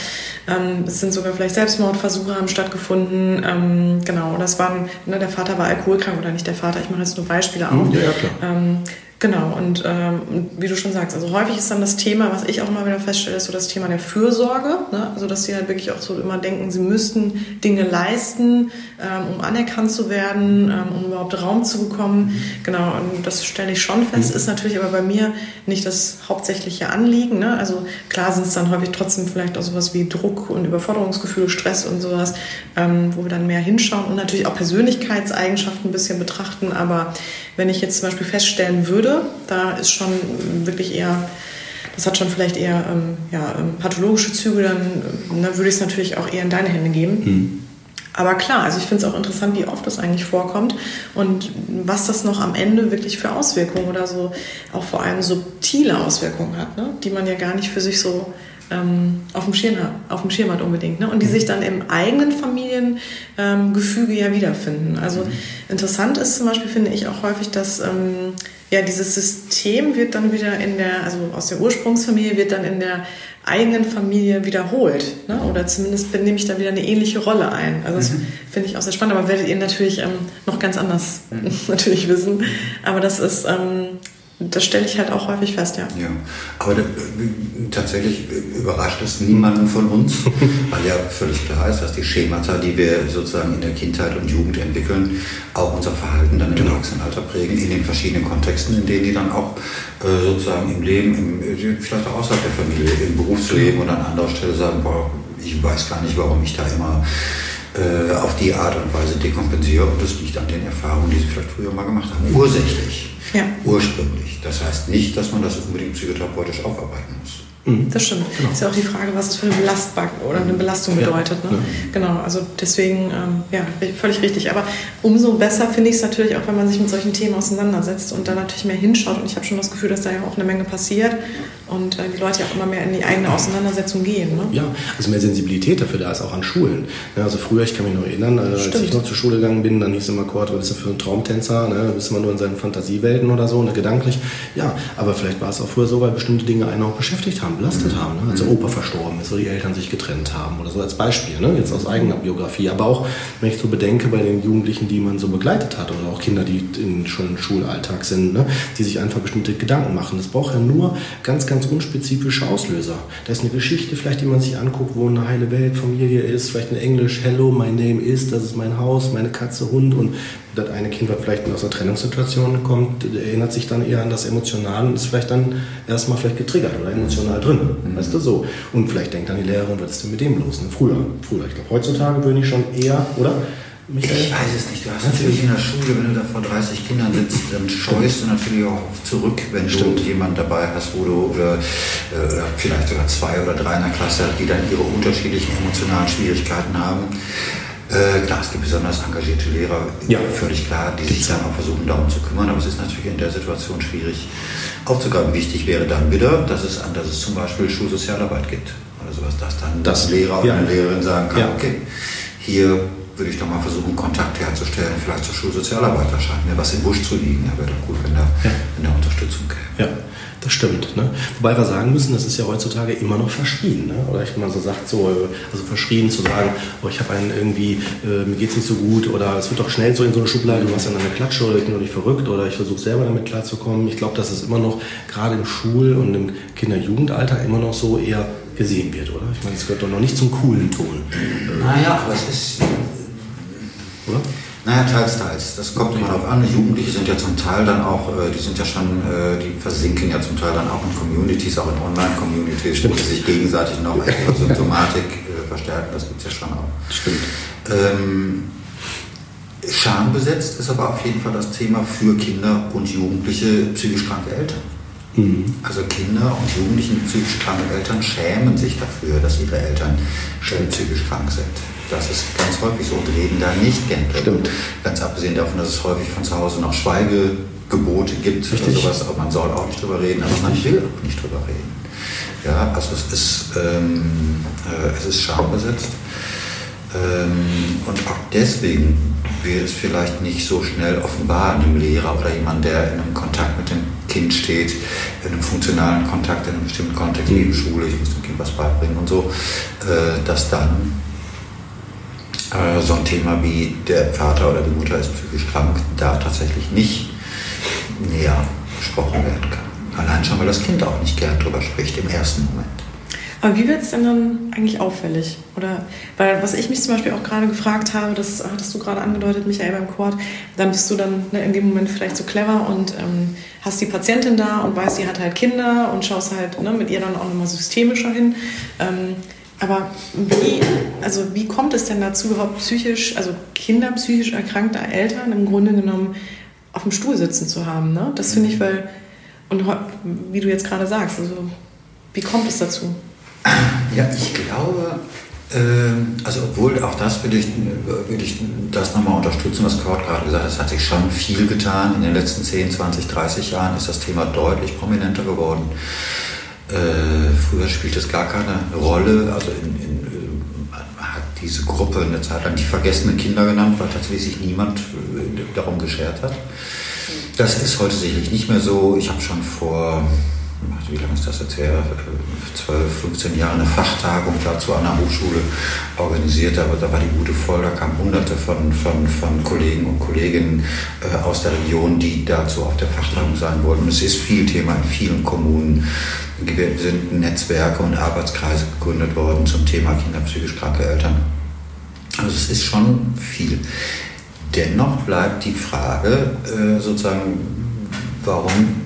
ähm, es sind sogar vielleicht Selbstmordversuche haben stattgefunden. Ähm, genau, das waren, ne, der Vater war alkoholkrank oder nicht der Vater, ich mache jetzt nur Beispiele auf. Ja. Ähm, Genau, und ähm, wie du schon sagst, also häufig ist dann das Thema, was ich auch immer wieder feststelle, ist so das Thema der Fürsorge. Ne? Also, dass sie halt wirklich auch so immer denken, sie müssten Dinge leisten, ähm, um anerkannt zu werden, ähm, um überhaupt Raum zu bekommen. Genau, und das stelle ich schon fest, mhm. ist natürlich aber bei mir nicht das hauptsächliche Anliegen. Ne? Also, klar sind es dann häufig trotzdem vielleicht auch sowas wie Druck und Überforderungsgefühle, Stress und sowas, ähm, wo wir dann mehr hinschauen und natürlich auch Persönlichkeitseigenschaften ein bisschen betrachten. Aber wenn ich jetzt zum Beispiel feststellen würde, da ist schon wirklich eher, das hat schon vielleicht eher ähm, ja, ähm, pathologische Züge, dann, dann ne, würde ich es natürlich auch eher in deine Hände geben. Mhm. Aber klar, also ich finde es auch interessant, wie oft das eigentlich vorkommt und was das noch am Ende wirklich für Auswirkungen oder so auch vor allem subtile Auswirkungen hat, ne? die man ja gar nicht für sich so ähm, auf, dem Schirm, auf dem Schirm hat unbedingt. Ne? Und die mhm. sich dann im eigenen Familiengefüge ähm, ja wiederfinden. Also mhm. interessant ist zum Beispiel, finde ich auch häufig, dass ähm, ja, dieses System wird dann wieder in der, also aus der Ursprungsfamilie wird dann in der eigenen Familie wiederholt. Ne? Oder zumindest nehme ich da wieder eine ähnliche Rolle ein. Also das mhm. finde ich auch sehr spannend, aber werdet ihr natürlich ähm, noch ganz anders mhm. natürlich wissen. Aber das ist, ähm, das stelle ich halt auch häufig fest, ja. Ja, aber äh, tatsächlich überrascht es niemanden von uns, weil ja völlig klar ist, dass die Schemata, die wir sozusagen in der Kindheit und Jugend entwickeln, auch unser Verhalten dann im genau. Erwachsenenalter prägen, in den verschiedenen Kontexten, in denen die dann auch äh, sozusagen im Leben, im, vielleicht auch außerhalb der Familie, im Berufsleben und an anderer Stelle sagen, boah, ich weiß gar nicht, warum ich da immer äh, auf die Art und Weise dekompensiere und das liegt an den Erfahrungen, die sie vielleicht früher mal gemacht haben. Ursächlich ja. ursprünglich. Das heißt nicht, dass man das unbedingt psychotherapeutisch aufarbeiten muss. Mhm. Das stimmt. Ja. Ist ja auch die Frage, was es für eine Belastbar oder eine Belastung bedeutet. Ne? Ja. Genau, also deswegen, ähm, ja, völlig richtig. Aber umso besser finde ich es natürlich auch, wenn man sich mit solchen Themen auseinandersetzt und dann natürlich mehr hinschaut. Und ich habe schon das Gefühl, dass da ja auch eine Menge passiert und äh, die Leute ja auch immer mehr in die eigene Auseinandersetzung gehen. Ne? Ja, also mehr Sensibilität dafür da ist auch an Schulen. Ja, also früher, ich kann mich noch erinnern, äh, als ich noch zur Schule gegangen bin, dann hieß es immer, Kurt, was ist das für ein Traumtänzer? Ne? Da bist du immer nur in seinen Fantasiewelten oder so, ne? gedanklich. Ja, aber vielleicht war es auch früher so, weil bestimmte Dinge einen auch beschäftigt haben, belastet mhm. haben. Ne? Als der Opa verstorben ist oder die Eltern sich getrennt haben oder so als Beispiel, ne? jetzt aus eigener Biografie. Aber auch, wenn ich so bedenke, bei den Jugendlichen, die man so begleitet hat oder auch Kinder, die in, schon im Schulalltag sind, ne? die sich einfach bestimmte Gedanken machen. Das braucht ja nur ganz, ganz unspezifisch typische Auslöser. Da ist eine Geschichte vielleicht, die man sich anguckt, wo eine heile Weltfamilie ist, vielleicht in Englisch, hello, my name is, das ist mein Haus, meine Katze, Hund und das eine Kind, was vielleicht aus einer Trennungssituation kommt, erinnert sich dann eher an das Emotionale und ist vielleicht dann erstmal vielleicht getriggert oder emotional drin, mhm. weißt du so. Und vielleicht denkt dann die Lehrerin, was ist denn mit dem los? Ne? Früher, früher, ich glaube, heutzutage würde ich schon eher, oder? Michael? Ich weiß es nicht. Du hast natürlich in der Schule, wenn du da vor 30 Kindern sitzt, dann scheust du natürlich auch zurück, wenn Stimmt. du jemanden dabei hast, wo du oder, äh, vielleicht sogar zwei oder drei in der Klasse, die dann ihre unterschiedlichen emotionalen Schwierigkeiten haben. Äh, klar, es gibt besonders engagierte Lehrer, ja. völlig klar, die sich dann auch versuchen, darum zu kümmern, aber es ist natürlich in der Situation schwierig aufzugreifen. Wichtig wäre dann wieder, dass es, dass es zum Beispiel Schulsozialarbeit gibt oder sowas, dass dann das Lehrer oder ja. eine Lehrerin sagen kann, ja. okay, hier würde ich doch mal versuchen, Kontakt herzustellen, vielleicht zur Schulsozialarbeiter. Scheint mir was im Busch zu liegen. Da wäre doch gut, wenn da, ja. wenn da Unterstützung käme. Ja, das stimmt. Ne? Wobei wir sagen müssen, das ist ja heutzutage immer noch verschrien. Ne? Oder ich mal so sagt, so, also verschrien zu sagen, oh, ich habe einen irgendwie, äh, mir geht es nicht so gut oder es wird doch schnell so in so eine Schublade, du hast dann eine Klatsche oder ich bin doch nicht verrückt oder ich versuche selber damit klarzukommen. Ich glaube, dass es immer noch gerade im Schul- und im Kinder-Jugendalter immer noch so eher gesehen wird, oder? Ich meine, es gehört doch noch nicht zum coolen Ton. Naja, aber es ist oder? Naja, teils, teils. Das kommt immer darauf an. Jugendliche sind ja zum Teil dann auch, äh, die sind ja schon, äh, die versinken ja zum Teil dann auch in Communities, auch in Online-Communities, wo sie sich gegenseitig noch Symptomatik äh, verstärken. Das gibt es ja schon auch. Stimmt. Ähm, Schambesetzt ist aber auf jeden Fall das Thema für Kinder und Jugendliche psychisch kranke Eltern. Mhm. Also Kinder und Jugendliche mit psychisch kranken Eltern schämen sich dafür, dass ihre Eltern schon psychisch krank sind. Das ist ganz häufig so und reden da nicht gern Stimmt. Ganz abgesehen davon, dass es häufig von zu Hause noch Schweigegebote gibt Richtig. oder sowas, aber man soll auch nicht drüber reden, aber man will auch nicht drüber reden. Ja, also es ist, ähm, äh, es ist schambesetzt. Ähm, und auch deswegen wird es vielleicht nicht so schnell offenbar einem Lehrer oder jemand, der in einem Kontakt mit dem Kind steht, in einem funktionalen Kontakt, in einem bestimmten Kontext, wie mhm. Schule, ich muss dem Kind was beibringen und so, äh, dass dann äh, so ein Thema wie der Vater oder die Mutter ist psychisch krank, da tatsächlich nicht näher besprochen werden kann. Allein schon, weil das Kind auch nicht gern drüber spricht im ersten Moment. Aber wie wird es denn dann eigentlich auffällig? Oder weil was ich mich zum Beispiel auch gerade gefragt habe, das hattest du gerade angedeutet, Michael beim Quad, dann bist du dann ne, in dem Moment vielleicht so clever und ähm, hast die Patientin da und weißt, sie hat halt Kinder und schaust halt ne, mit ihr dann auch nochmal systemischer hin. Ähm, aber wie, also wie kommt es denn dazu, überhaupt psychisch, also Kinder psychisch erkrankter Eltern im Grunde genommen auf dem Stuhl sitzen zu haben? Ne? Das finde ich, weil, und wie du jetzt gerade sagst, also wie kommt es dazu? Ja, ich glaube, äh, also obwohl auch das würde ich, würde ich das nochmal unterstützen, was Kurt gerade gesagt hat, es hat sich schon viel getan. In den letzten 10, 20, 30 Jahren ist das Thema deutlich prominenter geworden. Äh, früher spielt es gar keine Rolle. Also in, in, man hat diese Gruppe eine Zeit lang die vergessenen Kinder genannt, weil tatsächlich niemand äh, darum geschert hat. Das ist heute sicherlich nicht mehr so. Ich habe schon vor wie lange ist das jetzt her, 12, 15 Jahre eine Fachtagung dazu an der Hochschule organisiert. Aber da war die gute voll, da kamen hunderte von, von, von Kollegen und Kolleginnen äh, aus der Region, die dazu auf der Fachtagung sein wollten. Es ist viel Thema in vielen Kommunen. Wir sind Netzwerke und Arbeitskreise gegründet worden zum Thema kinderpsychisch kranke Eltern. Also es ist schon viel. Dennoch bleibt die Frage äh, sozusagen, warum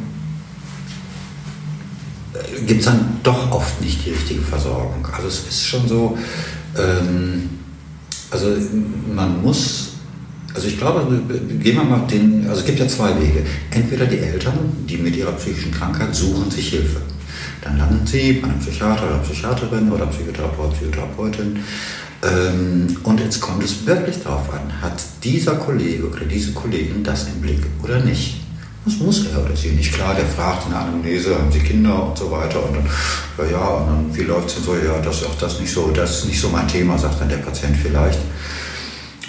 gibt es dann doch oft nicht die richtige Versorgung. Also es ist schon so, ähm, also man muss, also ich glaube, gehen wir mal den, also es gibt ja zwei Wege. Entweder die Eltern, die mit ihrer psychischen Krankheit suchen sich Hilfe. Dann landen sie bei einem Psychiater oder Psychiaterin oder Psychotherapeut, Psychotherapeutin. Ähm, und jetzt kommt es wirklich darauf an, hat dieser Kollege oder diese Kollegin das im Blick oder nicht. Das muss er oder sie nicht. Klar, der fragt in der Anamnese, haben Sie Kinder und so weiter. Und dann, ja, ja, und dann, wie läuft es denn so? Ja, das ist auch das nicht so, das ist nicht so mein Thema, sagt dann der Patient vielleicht.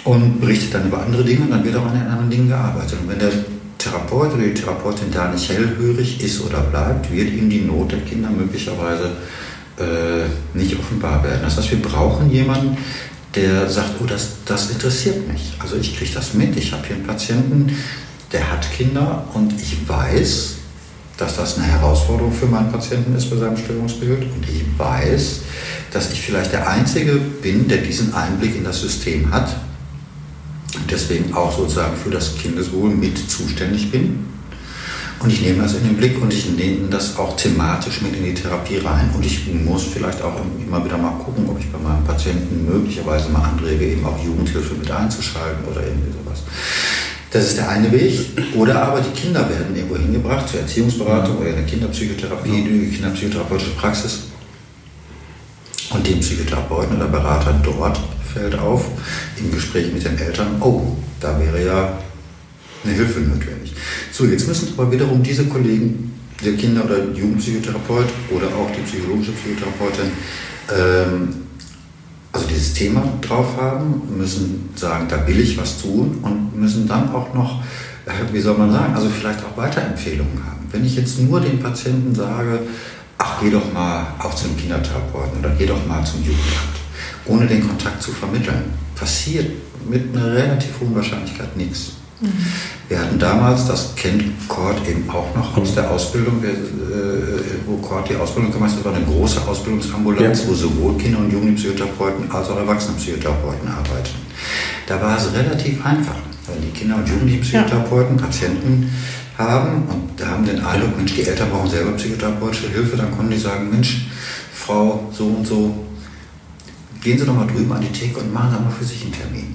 Und berichtet dann über andere Dinge und dann wird auch an den anderen Dingen gearbeitet. Und wenn der Therapeut oder die Therapeutin da nicht hellhörig ist oder bleibt, wird ihm die Not der Kinder möglicherweise äh, nicht offenbar werden. Das heißt, wir brauchen jemanden, der sagt, oh, das, das interessiert mich. Also ich kriege das mit, ich habe hier einen Patienten, der hat Kinder und ich weiß, dass das eine Herausforderung für meinen Patienten ist bei seinem Störungsbild und ich weiß, dass ich vielleicht der Einzige bin, der diesen Einblick in das System hat und deswegen auch sozusagen für das Kindeswohl mit zuständig bin. Und ich nehme das in den Blick und ich nehme das auch thematisch mit in die Therapie rein. Und ich muss vielleicht auch immer wieder mal gucken, ob ich bei meinem Patienten möglicherweise mal anrege, eben auch Jugendhilfe mit einzuschalten oder irgendwie sowas. Das ist der eine Weg. Oder aber die Kinder werden irgendwo hingebracht zur Erziehungsberatung oder in der Kinderpsychotherapie, die Kinderpsychotherapeutische Praxis. Und dem Psychotherapeuten oder Berater dort fällt auf, im Gespräch mit den Eltern, oh, da wäre ja eine Hilfe notwendig. So, jetzt müssen aber wiederum diese Kollegen, der Kinder- oder Jugendpsychotherapeut oder auch die psychologische Psychotherapeutin, ähm, also dieses Thema drauf haben, müssen sagen, da will ich was tun und müssen dann auch noch, äh, wie soll man sagen, also vielleicht auch Weiterempfehlungen haben. Wenn ich jetzt nur den Patienten sage, ach, geh doch mal auch zum Kindertherapeuten oder geh doch mal zum Jugendamt, ohne den Kontakt zu vermitteln, passiert mit einer relativ hohen Wahrscheinlichkeit nichts. Wir hatten damals, das kennt Kort eben auch noch aus der Ausbildung, äh, wo Kort die Ausbildung gemacht hat, war eine große Ausbildungsambulanz, ja. wo sowohl Kinder- und Jugendpsychotherapeuten als auch Erwachsenenpsychotherapeuten arbeiten. Da war es relativ einfach, weil die Kinder- und Jugendpsychotherapeuten ja. Patienten haben und da haben den Eindruck, Mensch, die Eltern brauchen selber psychotherapeutische Hilfe, dann konnten die sagen, Mensch, Frau so und so, gehen Sie doch mal drüben an die Theke und machen da mal für sich einen Termin.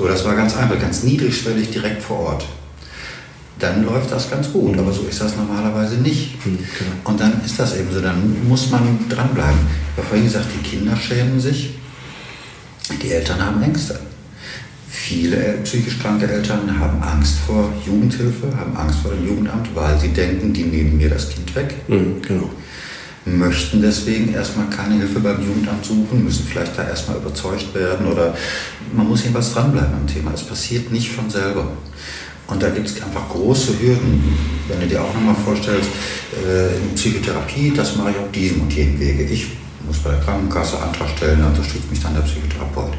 So, das war ganz einfach, ganz niedrigschwellig direkt vor Ort. Dann läuft das ganz gut, aber so ist das normalerweise nicht. Mhm, genau. Und dann ist das eben so, dann muss man dranbleiben. Ich habe vorhin gesagt, die Kinder schämen sich, die Eltern haben Ängste. Viele psychisch kranke Eltern haben Angst vor Jugendhilfe, haben Angst vor dem Jugendamt, weil sie denken, die nehmen mir das Kind weg. Mhm, genau möchten deswegen erstmal keine Hilfe beim Jugendamt suchen, müssen vielleicht da erstmal überzeugt werden oder man muss jedenfalls dranbleiben am Thema. Es passiert nicht von selber. Und da gibt es einfach große Hürden. Wenn du dir auch nochmal vorstellst, äh, in Psychotherapie, das mache ich auf diesem und jenem Wege. Ich muss bei der Krankenkasse Antrag stellen, da unterstützt mich dann der Psychotherapeut.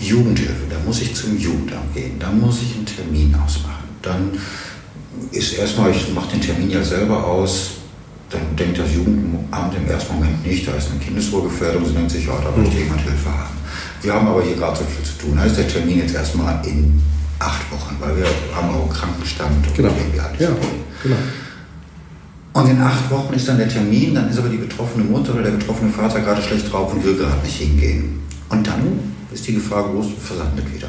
Jugendhilfe, da muss ich zum Jugendamt gehen, da muss ich einen Termin ausmachen. Dann ist erstmal, ich mache den Termin ja selber aus, dann denkt das Jugendamt im ersten Moment nicht, da ist eine Kindeswohlgefährdung, sie denkt sich, ja, da möchte jemand Hilfe haben. Wir haben aber hier gerade so viel zu tun. Da ist der Termin jetzt erstmal in acht Wochen, weil wir haben auch einen Krankenstand und genau. irgendwie alles. Ja, genau. Und in acht Wochen ist dann der Termin, dann ist aber die betroffene Mutter oder der betroffene Vater gerade schlecht drauf und will gerade nicht hingehen. Und dann ist die Gefahr groß, versandet wieder.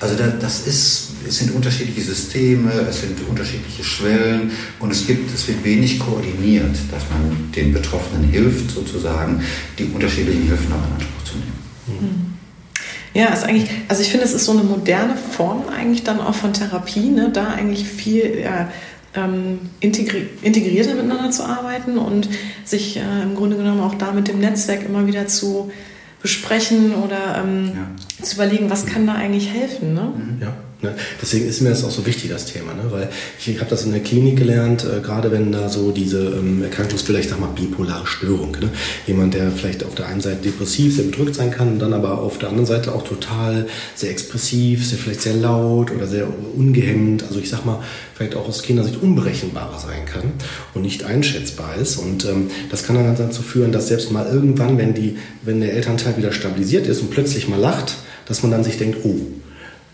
Also das ist, es sind unterschiedliche Systeme, es sind unterschiedliche Schwellen und es gibt, es wird wenig koordiniert, dass man den Betroffenen hilft, sozusagen die unterschiedlichen Hilfen auch in Anspruch zu nehmen. Ja, ist eigentlich, also ich finde, es ist so eine moderne Form eigentlich dann auch von Therapie, ne? da eigentlich viel ähm, integri integrierter miteinander zu arbeiten und sich äh, im Grunde genommen auch da mit dem Netzwerk immer wieder zu besprechen oder ähm, ja. zu überlegen, was kann da eigentlich helfen. Ne? Ja. Ne? Deswegen ist mir das auch so wichtig, das Thema, ne? weil ich habe das in der Klinik gelernt, äh, gerade wenn da so diese ähm, Erkrankungsbilder, ich sag mal bipolare Störung, ne? jemand, der vielleicht auf der einen Seite depressiv, sehr bedrückt sein kann, dann aber auf der anderen Seite auch total sehr expressiv, sehr vielleicht sehr laut oder sehr ungehemmt, also ich sag mal, vielleicht auch aus Kindersicht unberechenbarer sein kann und nicht einschätzbar ist. Und ähm, das kann dann dazu führen, dass selbst mal irgendwann, wenn, die, wenn der Elternteil wieder stabilisiert ist und plötzlich mal lacht, dass man dann sich denkt, oh,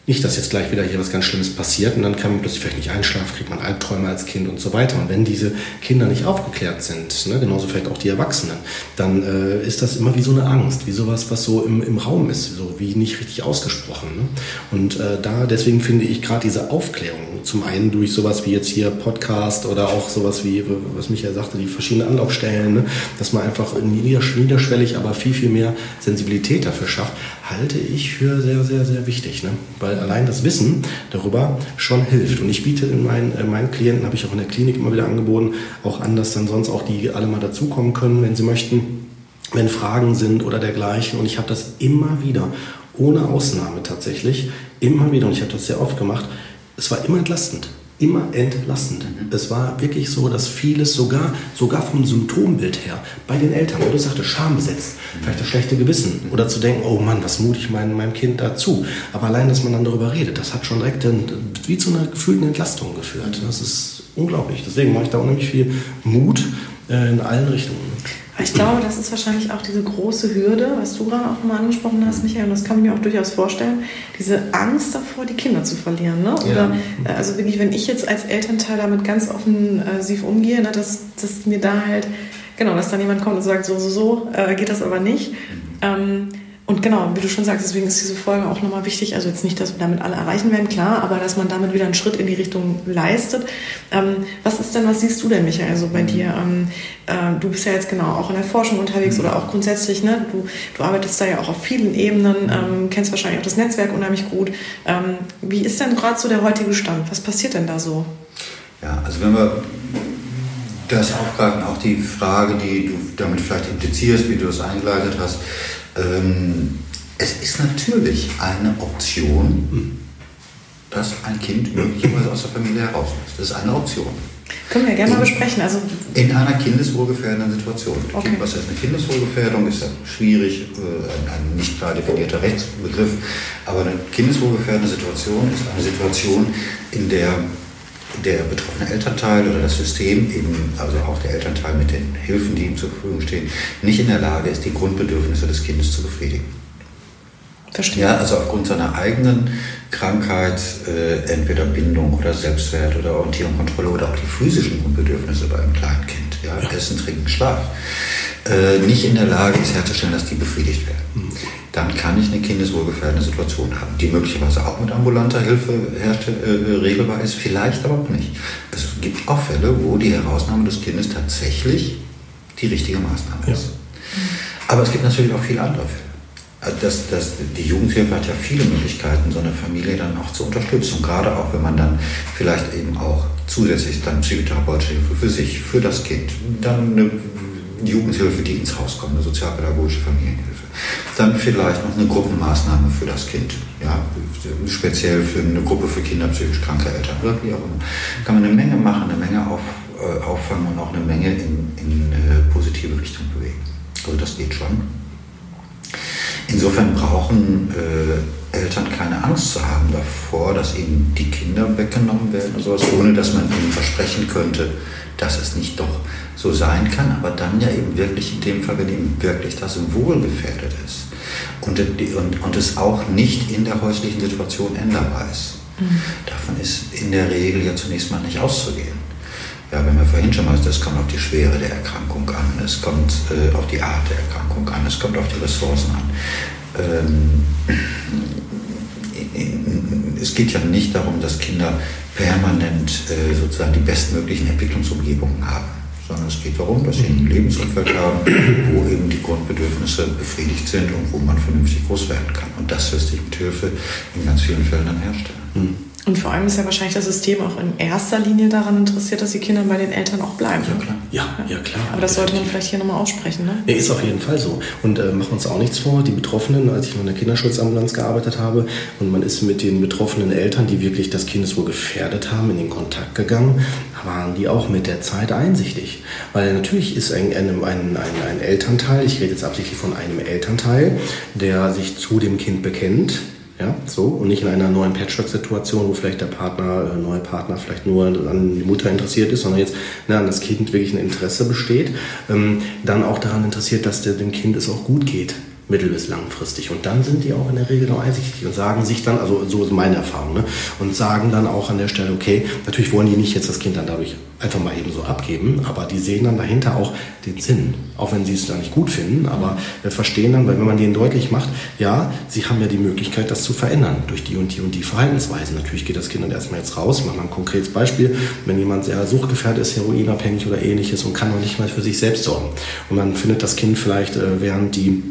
nicht, dass jetzt gleich wieder hier was ganz Schlimmes passiert und dann kann man plötzlich vielleicht nicht einschlafen, kriegt man Albträume als Kind und so weiter. Und wenn diese Kinder nicht aufgeklärt sind, ne, genauso vielleicht auch die Erwachsenen, dann äh, ist das immer wie so eine Angst, wie sowas, was so im, im Raum ist, so wie nicht richtig ausgesprochen. Ne? Und äh, da, deswegen finde ich gerade diese Aufklärung, zum einen durch sowas wie jetzt hier Podcast oder auch sowas wie, was Michael sagte, die verschiedenen Anlaufstellen, ne, dass man einfach niederschwellig, aber viel, viel mehr Sensibilität dafür schafft, halte ich für sehr, sehr, sehr wichtig. Ne? Weil allein das Wissen darüber schon hilft. Und ich biete in meinen, äh, meinen Klienten, habe ich auch in der Klinik immer wieder angeboten, auch an, dass dann sonst auch die alle mal dazukommen können, wenn sie möchten, wenn Fragen sind oder dergleichen. Und ich habe das immer wieder, ohne Ausnahme tatsächlich, immer wieder, und ich habe das sehr oft gemacht, es war immer entlastend immer entlastend. Es war wirklich so, dass vieles sogar, sogar vom Symptombild her bei den Eltern, wo du sagtest, Scham besetzt, vielleicht das schlechte Gewissen oder zu denken, oh Mann, was mute ich meinem, meinem Kind dazu. Aber allein, dass man dann darüber redet, das hat schon direkt wie zu einer gefühlten Entlastung geführt. Das ist unglaublich. Deswegen mache ich da unheimlich viel Mut äh, in allen Richtungen. Ich glaube, das ist wahrscheinlich auch diese große Hürde, was du gerade auch mal angesprochen hast, Michael, und das kann ich mir auch durchaus vorstellen, diese Angst davor, die Kinder zu verlieren. Ne? Oder, ja. Äh, also wirklich, wenn ich jetzt als Elternteil damit ganz offensiv umgehe, ne, dass, dass mir da halt, genau, dass dann jemand kommt und sagt, so, so, so, äh, geht das aber nicht. Mhm. Ähm, und genau, wie du schon sagst, deswegen ist diese Folge auch nochmal wichtig. Also jetzt nicht, dass wir damit alle erreichen werden, klar, aber dass man damit wieder einen Schritt in die Richtung leistet. Ähm, was ist denn, was siehst du denn, Michael, also bei dir? Ähm, äh, du bist ja jetzt genau auch in der Forschung unterwegs oder auch grundsätzlich, ne? Du, du arbeitest da ja auch auf vielen Ebenen, ähm, kennst wahrscheinlich auch das Netzwerk unheimlich gut. Ähm, wie ist denn gerade so der heutige Stand? Was passiert denn da so? Ja, also wenn wir das aufgreifen, auch die Frage, die du damit vielleicht implizierst, wie du es eingeleitet hast, ähm, es ist natürlich eine Option, dass ein Kind möglicherweise aus der Familie heraus muss. Das ist eine Option. Können wir gerne in, mal besprechen. Also in einer kindeswohlgefährdenden Situation. Okay. Kind, was ist eine Kindeswohlgefährdung? Ist ja schwierig, äh, ein, ein, nicht klar definierter Rechtsbegriff. Aber eine kindeswohlgefährdende Situation ist eine Situation, in der der betroffene Elternteil oder das System, eben also auch der Elternteil mit den Hilfen, die ihm zur Verfügung stehen, nicht in der Lage ist, die Grundbedürfnisse des Kindes zu befriedigen. Verstehe. Ja, also aufgrund seiner eigenen Krankheit, äh, entweder Bindung oder Selbstwert oder Orientierung, Kontrolle oder auch die physischen Grundbedürfnisse beim kleinen Kind, ja, ja. Essen, Trinken, Schlaf, äh, nicht in der Lage ist herzustellen, dass die befriedigt werden. Mhm dann kann ich eine kindeswohlgefährdende Situation haben, die möglicherweise auch mit ambulanter Hilfe äh, regelbar ist, vielleicht aber auch nicht. Es gibt auch Fälle, wo die Herausnahme des Kindes tatsächlich die richtige Maßnahme ist. Ja. Aber es gibt natürlich auch viele andere Fälle. Also das, das, die Jugendhilfe hat ja viele Möglichkeiten, so eine Familie dann auch zu unterstützen. Gerade auch, wenn man dann vielleicht eben auch zusätzlich dann psychotherapeutische Hilfe für sich, für das Kind, dann eine Jugendhilfe, die ins Haus kommt, eine sozialpädagogische Familienhilfe. Dann vielleicht noch eine Gruppenmaßnahme für das Kind, ja, speziell für eine Gruppe für Kinder psychisch kranke Eltern oder wie auch immer. Kann man eine Menge machen, eine Menge auf, äh, auffangen und auch eine Menge in, in äh, positive Richtung bewegen. Also das geht schon. Insofern brauchen äh, Eltern keine Angst zu haben davor, dass ihnen die Kinder weggenommen werden oder sowas, ohne dass man ihnen versprechen könnte, dass es nicht doch so sein kann, aber dann ja eben wirklich in dem Fall, wenn eben wirklich das Wohl gefährdet ist und, und, und es auch nicht in der häuslichen Situation änderbar ist. Mhm. Davon ist in der Regel ja zunächst mal nicht auszugehen. Ja, wenn wir vorhin schon mal, das kommt auf die Schwere der Erkrankung an, es kommt äh, auf die Art der Erkrankung an, es kommt auf die Ressourcen an. Ähm, es geht ja nicht darum, dass Kinder permanent äh, sozusagen die bestmöglichen Entwicklungsumgebungen haben, sondern es geht darum, dass sie ein Lebensumfeld haben, wo eben die Grundbedürfnisse befriedigt sind und wo man vernünftig groß werden kann. Und das lässt sich mit Hilfe in ganz vielen Fällen dann herstellen. Hm. Und vor allem ist ja wahrscheinlich das System auch in erster Linie daran interessiert, dass die Kinder bei den Eltern auch bleiben. Ja, klar. Ja, ja, klar. Aber das sollte man vielleicht hier nochmal aussprechen, ne? Nee, ist auf jeden Fall so. Und äh, machen wir uns auch nichts vor. Die Betroffenen, als ich noch in der Kinderschutzambulanz gearbeitet habe und man ist mit den betroffenen Eltern, die wirklich das Kindeswohl gefährdet haben, in den Kontakt gegangen, waren die auch mit der Zeit einsichtig. Weil natürlich ist ein, ein, ein, ein Elternteil, ich rede jetzt absichtlich von einem Elternteil, der sich zu dem Kind bekennt, ja, so, und nicht in einer neuen Patchwork-Situation, wo vielleicht der Partner, äh, neue Partner vielleicht nur an die Mutter interessiert ist, sondern jetzt ne, an das Kind wirklich ein Interesse besteht, ähm, dann auch daran interessiert, dass der, dem Kind es auch gut geht mittel- bis langfristig. Und dann sind die auch in der Regel noch einsichtig und sagen sich dann, also so ist meine Erfahrung, ne, und sagen dann auch an der Stelle, okay, natürlich wollen die nicht jetzt das Kind dann dadurch einfach mal eben so abgeben, aber die sehen dann dahinter auch den Sinn, auch wenn sie es da nicht gut finden, aber wir verstehen dann, weil wenn man denen deutlich macht, ja, sie haben ja die Möglichkeit, das zu verändern durch die und die und die Verhaltensweisen. Natürlich geht das Kind dann erstmal jetzt raus, machen wir ein konkretes Beispiel, wenn jemand sehr suchtgefährdet ist, heroinabhängig oder ähnliches und kann noch nicht mal für sich selbst sorgen. Und man findet das Kind vielleicht, äh, während die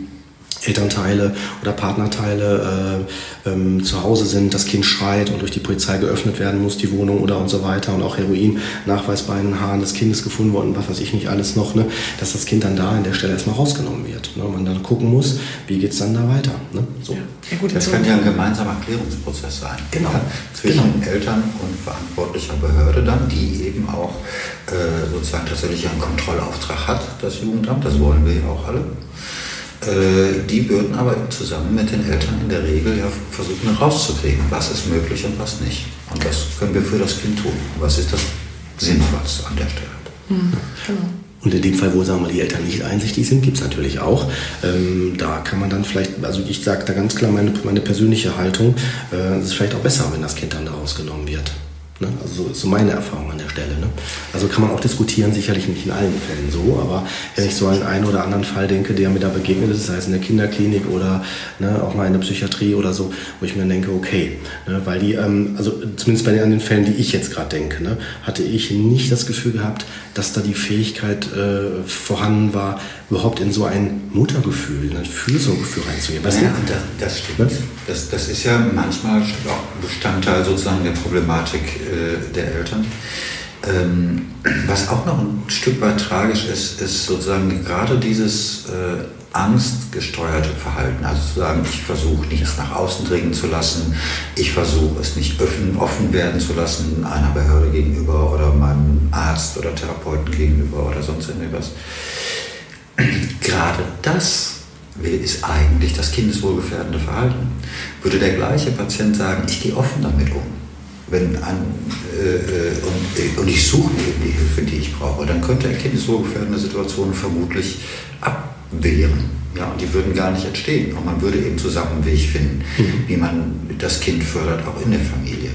Elternteile oder Partnerteile äh, ähm, zu Hause sind, das Kind schreit und durch die Polizei geöffnet werden muss, die Wohnung oder und so weiter und auch Heroin nachweisbar in den Haaren des Kindes gefunden worden, was weiß ich nicht alles noch, ne, dass das Kind dann da an der Stelle erstmal rausgenommen wird. Ne, und man dann gucken muss, wie geht es dann da weiter. Ne, so. Ja. gut, das könnte ja ein gemeinsamer Klärungsprozess sein. Genau. Ja, zwischen genau. Eltern und verantwortlicher Behörde dann, die eben auch äh, sozusagen tatsächlich einen Kontrollauftrag hat, das Jugendamt, das wollen wir ja auch alle. Äh, die würden aber zusammen mit den Eltern in der Regel ja versuchen herauszukriegen, was ist möglich und was nicht. Und was können wir für das Kind tun? Was ist das Sinnvollste an der Stelle? Mhm, genau. Und in dem Fall, wo sagen wir, die Eltern nicht einsichtig sind, gibt es natürlich auch. Ähm, da kann man dann vielleicht, also ich sage da ganz klar meine, meine persönliche Haltung, äh, es ist vielleicht auch besser, wenn das Kind dann da rausgenommen wird. Ne? Also so ist so meine Erfahrung an der Stelle. Ne? Also kann man auch diskutieren, sicherlich nicht in allen Fällen so, aber wenn ich so an einen oder anderen Fall denke, der mir da begegnet ist, sei es in der Kinderklinik oder ne, auch mal in der Psychiatrie oder so, wo ich mir denke, okay, ne, weil die, ähm, also zumindest bei den, den Fällen, die ich jetzt gerade denke, ne, hatte ich nicht das Gefühl gehabt, dass da die Fähigkeit äh, vorhanden war, überhaupt in so ein Muttergefühl, ein Fürsorgefühl reinzugehen. Was ja, das, das stimmt. Ne? Das, das ist ja manchmal auch Bestandteil sozusagen der Problematik äh, der Eltern. Ähm, was auch noch ein Stück weit tragisch ist, ist sozusagen gerade dieses äh, angstgesteuerte Verhalten. Also zu sagen, ich versuche nichts nach außen dringen zu lassen, ich versuche es nicht offen, offen werden zu lassen einer Behörde gegenüber oder meinem Arzt oder Therapeuten gegenüber oder sonst irgendwas. Gerade das ist eigentlich das kindeswohlgefährdende Verhalten. Würde der gleiche Patient sagen, ich gehe offen damit um, wenn an, äh, und, äh, und, ich suche mir eben die Hilfe, die ich brauche, dann könnte er kindeswohlgefährdende Situationen vermutlich abwehren. Ja, und die würden gar nicht entstehen. Und man würde eben zusammen einen Weg finden, mhm. wie man das Kind fördert, auch in der Familie.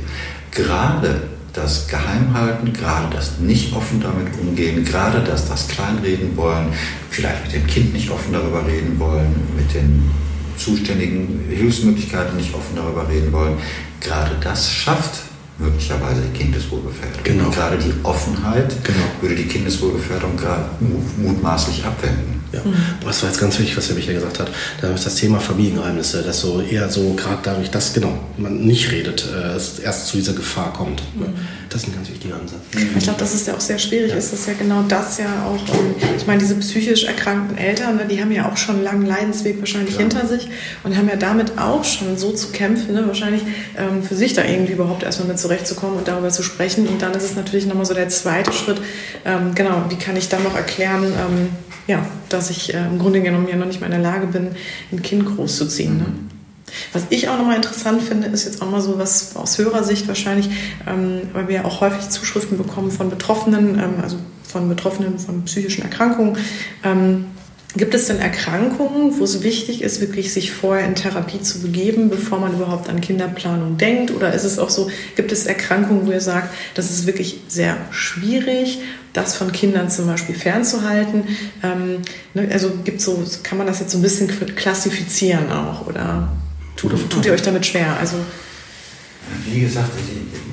Gerade das Geheimhalten, gerade das nicht offen damit umgehen, gerade das das Kleinreden wollen, vielleicht mit dem Kind nicht offen darüber reden wollen, mit den zuständigen Hilfsmöglichkeiten nicht offen darüber reden wollen, gerade das schafft möglicherweise die Kindeswohlgefährdung. Genau. Und gerade die Offenheit genau. würde die Kindeswohlgefährdung mutmaßlich abwenden. Ja. Mhm. Das war jetzt ganz wichtig, was der Michael gesagt hat. Da ist das Thema Familiengeheimnisse, dass so eher so, gerade dadurch, dass genau, man nicht redet, äh, es erst zu dieser Gefahr kommt. Mhm. Das ist ein ganz wichtiger Ansatz. Ich glaube, dass es ja auch sehr schwierig ja. ist, dass ja genau das ja auch, ähm, ich meine, diese psychisch erkrankten Eltern, ne, die haben ja auch schon einen langen Leidensweg wahrscheinlich ja. hinter sich und haben ja damit auch schon so zu kämpfen, ne, wahrscheinlich ähm, für sich da irgendwie überhaupt erstmal mit zurechtzukommen und darüber zu sprechen. Und dann ist es natürlich nochmal so der zweite Schritt, ähm, genau, wie kann ich dann noch erklären, ähm, ja, dass ich äh, im Grunde genommen ja noch nicht mal in der Lage bin, ein Kind großzuziehen. Ne? Was ich auch nochmal interessant finde, ist jetzt auch mal so was aus Hörersicht wahrscheinlich, ähm, weil wir ja auch häufig Zuschriften bekommen von Betroffenen, ähm, also von Betroffenen von psychischen Erkrankungen. Ähm, Gibt es denn Erkrankungen, wo es wichtig ist, wirklich sich vorher in Therapie zu begeben, bevor man überhaupt an Kinderplanung denkt? Oder ist es auch so, gibt es Erkrankungen, wo ihr sagt, das ist wirklich sehr schwierig, das von Kindern zum Beispiel fernzuhalten? Ähm, ne, also gibt so, kann man das jetzt so ein bisschen klassifizieren auch? Oder tut, tut ihr euch damit schwer? Also, Wie gesagt,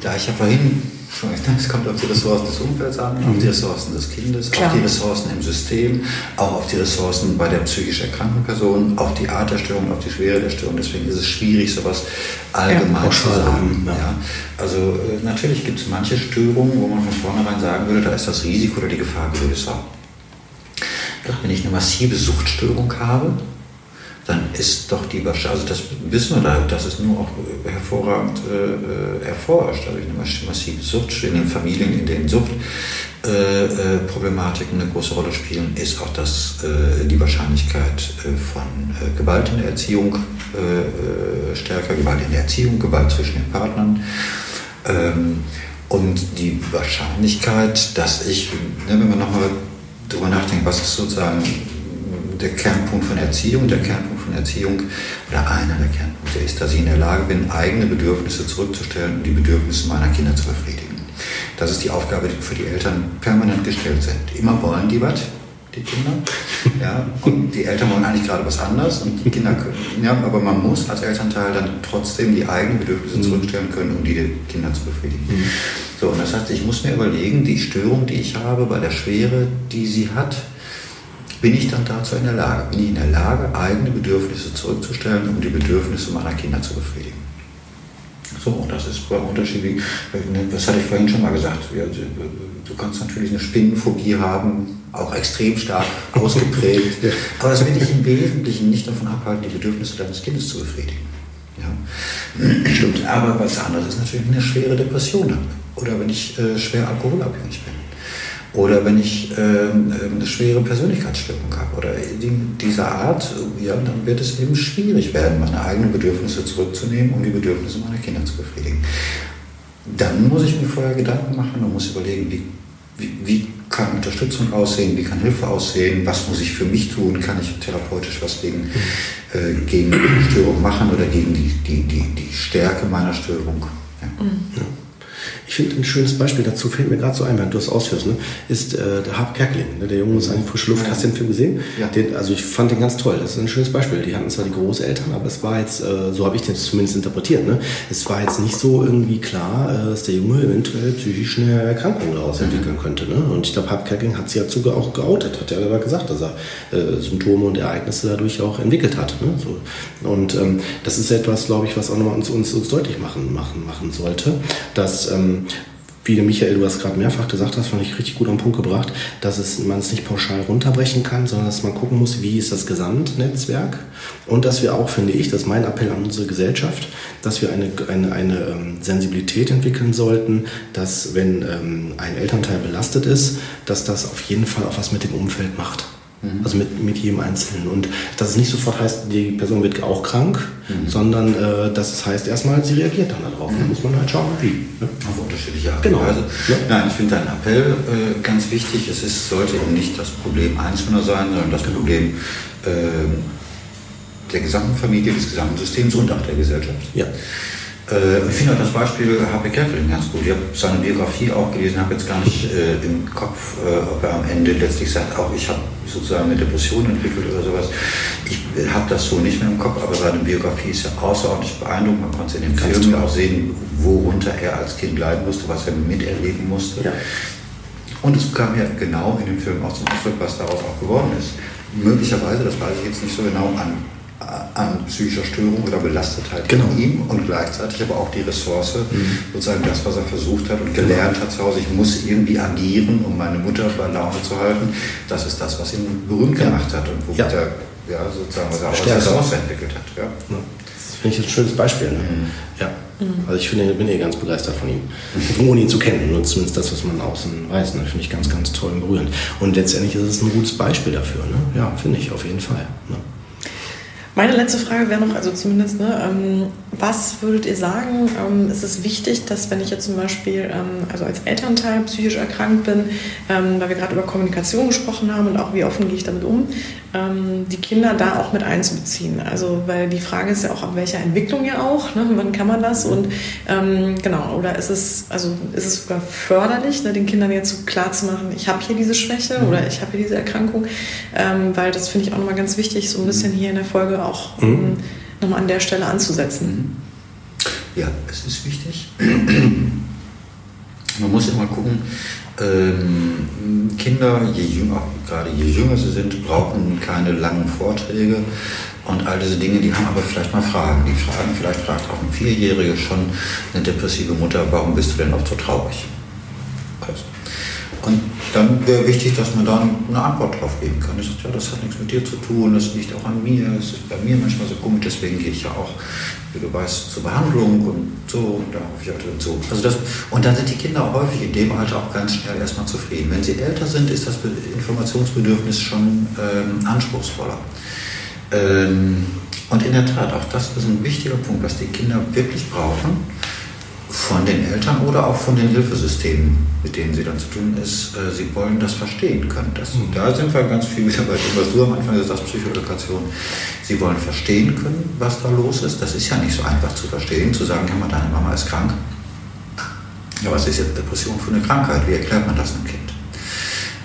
da ich ja vorhin Es kommt auf die Ressourcen des Umfelds an, auf die Ressourcen des Kindes, Klar. auf die Ressourcen im System, auch auf die Ressourcen bei der psychisch erkrankten Person, auf die Art der Störung, auf die Schwere der Störung. Deswegen ist es schwierig, sowas allgemein ja, zu sagen. Ja. Ja. Also äh, natürlich gibt es manche Störungen, wo man von vornherein sagen würde, da ist das Risiko oder die Gefahr größer. Doch wenn ich eine massive Suchtstörung habe, dann ist doch die Wahrscheinlichkeit, also das wissen wir da, das ist nur auch hervorragend äh, äh erforscht, also eine massive Sucht in den Familien, in denen Suchtproblematiken äh, äh eine große Rolle spielen, ist auch das, äh, die Wahrscheinlichkeit äh, von Gewalt in der Erziehung stärker, Gewalt in der Erziehung, Gewalt zwischen den Partnern. Ähm, und die Wahrscheinlichkeit, dass ich, ne, wenn wir nochmal darüber nachdenken, was ist sozusagen der Kernpunkt von Erziehung, der Kernpunkt von Erziehung oder einer der Kernpunkte ist, dass ich in der Lage bin, eigene Bedürfnisse zurückzustellen und die Bedürfnisse meiner Kinder zu befriedigen. Das ist die Aufgabe, die für die Eltern permanent gestellt sind. Immer wollen die was, die Kinder. Ja, und die Eltern wollen eigentlich gerade was anderes und die Kinder können. Ja, aber man muss als Elternteil dann trotzdem die eigenen Bedürfnisse mhm. zurückstellen können, um die der Kinder zu befriedigen. Mhm. So, und das heißt, ich muss mir überlegen, die Störung, die ich habe, bei der Schwere, die sie hat, bin ich dann dazu in der Lage? Bin ich in der Lage, eigene Bedürfnisse zurückzustellen, um die Bedürfnisse meiner Kinder zu befriedigen? So, und das ist unterschiedlich, das hatte ich vorhin schon mal gesagt, du kannst natürlich eine Spinnenphobie haben, auch extrem stark ausgeprägt, aber das wird dich im Wesentlichen nicht davon abhalten, die Bedürfnisse deines Kindes zu befriedigen. Ja. Stimmt. Aber was anderes ist natürlich eine schwere Depression habe oder wenn ich äh, schwer alkoholabhängig bin. Oder wenn ich äh, eine schwere Persönlichkeitsstörung habe oder dieser Art, ja, dann wird es eben schwierig werden, meine eigenen Bedürfnisse zurückzunehmen, um die Bedürfnisse meiner Kinder zu befriedigen. Dann muss ich mir vorher Gedanken machen und muss überlegen, wie, wie, wie kann Unterstützung aussehen, wie kann Hilfe aussehen, was muss ich für mich tun, kann ich therapeutisch was gegen, äh, gegen die Störung machen oder gegen die, die, die, die Stärke meiner Störung. Ja. Mhm. Ich finde ein schönes Beispiel dazu, fällt mir gerade so ein, wenn du das ausführst, ne, ist äh, der Harp Kerkeling. Ne, der Junge ist eigentlich frische Luft. Hast du den Film gesehen? Ja. Den, also ich fand den ganz toll. Das ist ein schönes Beispiel. Die hatten zwar die Großeltern, aber es war jetzt, äh, so habe ich den zumindest interpretiert, ne, es war jetzt nicht so irgendwie klar, äh, dass der Junge eventuell psychisch eine Erkrankung daraus mhm. entwickeln könnte. Ne? Und ich glaube, Harp Kerkeling hat sich ja sogar auch geoutet, hat ja gesagt, dass er äh, Symptome und Ereignisse dadurch auch entwickelt hat. Ne? So. Und ähm, das ist etwas, glaube ich, was auch nochmal uns, uns, uns deutlich machen, machen, machen sollte, dass ähm, wie Michael, du hast gerade mehrfach gesagt hast, fand ich richtig gut am Punkt gebracht, dass es, man es nicht pauschal runterbrechen kann, sondern dass man gucken muss, wie ist das Gesamtnetzwerk und dass wir auch, finde ich, das ist mein Appell an unsere Gesellschaft, dass wir eine, eine, eine ähm, Sensibilität entwickeln sollten, dass wenn ähm, ein Elternteil belastet ist, dass das auf jeden Fall auch was mit dem Umfeld macht. Mhm. Also mit, mit jedem Einzelnen. Und dass es nicht sofort heißt, die Person wird auch krank, mhm. sondern äh, dass es heißt, erstmal, sie reagiert dann darauf. Mhm. Dann muss man halt schauen, wie. Ne? Auf unterschiedliche Art genau. Weise. Ja. Nein, ich finde deinen Appell äh, ganz wichtig. Es ist, sollte eben nicht das Problem Einzelner sein, sondern das genau. Problem äh, der gesamten Familie, des gesamten Systems und auch der Gesellschaft. Ja. Äh, ich finde auch das Beispiel H.P. Kerkeling ganz gut. Ich habe seine Biografie auch gelesen, habe jetzt gar nicht äh, im Kopf, äh, ob er am Ende letztlich sagt, auch ich habe sozusagen eine Depression entwickelt oder sowas. Ich äh, habe das so nicht mehr im Kopf, aber seine Biografie ist ja außerordentlich beeindruckend. Man konnte in dem ganz Film auch sehen, worunter er als Kind leiden musste, was er miterleben musste. Ja. Und es kam ja genau in dem Film auch zum Ausdruck, was daraus auch geworden ist. Möglicherweise, das weiß ich jetzt nicht so genau, an an psychischer Störung oder Belastetheit genau. in ihm und gleichzeitig aber auch die Ressource, mhm. sozusagen das, was er versucht hat und gelernt hat zu Hause. Ich muss irgendwie agieren, um meine Mutter bei Laune zu halten. Das ist das, was ihn berühmt ja. gemacht hat und womit ja. er ja, sozusagen was er auch als Ressource entwickelt hat. Ja. Das finde ich ein schönes Beispiel. Ne? Mhm. Ja. Mhm. Also ich finde, bin eh ganz begeistert von ihm. Ohne ihn zu kennen, nur zumindest das, was man außen weiß. Ne? Finde ich ganz, ganz toll und berührend. Und letztendlich ist es ein gutes Beispiel dafür. Ne? Ja, finde ich auf jeden Fall. Ne? Meine letzte Frage wäre noch, also zumindest, ne, ähm, was würdet ihr sagen, ähm, ist es wichtig, dass wenn ich jetzt zum Beispiel ähm, also als Elternteil psychisch erkrankt bin, weil wir gerade über Kommunikation gesprochen haben und auch wie offen gehe ich damit um, die Kinder da auch mit einzubeziehen? Also weil die Frage ist ja auch, ab welcher Entwicklung ja auch, ne, wann kann man das und genau, oder ist es, also ist es sogar förderlich, ne, den Kindern jetzt so klar zu machen, ich habe hier diese Schwäche mhm. oder ich habe hier diese Erkrankung, weil das finde ich auch nochmal ganz wichtig, so ein bisschen hier in der Folge auch mhm. um, nochmal an der Stelle anzusetzen. Ja, es ist wichtig. Man muss immer gucken, ähm, Kinder, je jünger, gerade je jünger sie sind, brauchen keine langen Vorträge und all diese Dinge, die haben aber vielleicht mal Fragen. Die fragen, vielleicht fragt auch ein Vierjähriger schon eine depressive Mutter, warum bist du denn oft so traurig? Und dann wäre wichtig, dass man da eine Antwort drauf geben kann. Ich sage, ja, das hat nichts mit dir zu tun, das liegt auch an mir, es ist bei mir manchmal so komisch, deswegen gehe ich ja auch, wie du weißt, zur Behandlung und so, und da hoffe ich auch so. Also das, und dann sind die Kinder häufig in dem Alter auch ganz schnell erstmal zufrieden. Wenn sie älter sind, ist das Informationsbedürfnis schon ähm, anspruchsvoller. Ähm, und in der Tat, auch das ist ein wichtiger Punkt, was die Kinder wirklich brauchen von den Eltern oder auch von den Hilfesystemen, mit denen sie dann zu tun ist, äh, sie wollen das verstehen können. Das, mhm. Da sind wir ganz viel wieder bei dem, was du am Anfang gesagt hast, Psychoedukation. Sie wollen verstehen können, was da los ist. Das ist ja nicht so einfach zu verstehen, zu sagen, ja, deine Mama ist krank. Ja, was ist jetzt Depression für eine Krankheit? Wie erklärt man das einem Kind?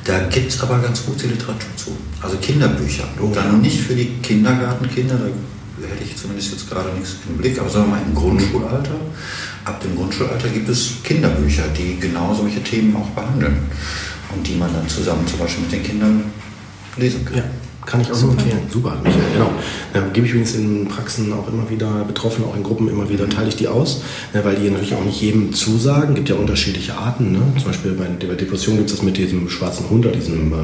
Da gibt es aber ganz gute Literatur zu. Also Kinderbücher. Oh, dann nicht für die Kindergartenkinder, hätte ich zumindest jetzt gerade nichts im Blick, aber sagen wir mal im Grundschulalter ab dem Grundschulalter gibt es Kinderbücher, die genau solche Themen auch behandeln und die man dann zusammen zum Beispiel mit den Kindern lesen kann. Ja. Kann ich auch nur empfehlen. Super, Michael, genau. Ja, gebe ich übrigens in Praxen auch immer wieder, Betroffene auch in Gruppen immer wieder, teile ich die aus, ne, weil die natürlich auch nicht jedem zusagen. gibt ja unterschiedliche Arten. Ne? Zum Beispiel bei der Depression gibt es das mit diesem schwarzen Hund oder diesem, äh,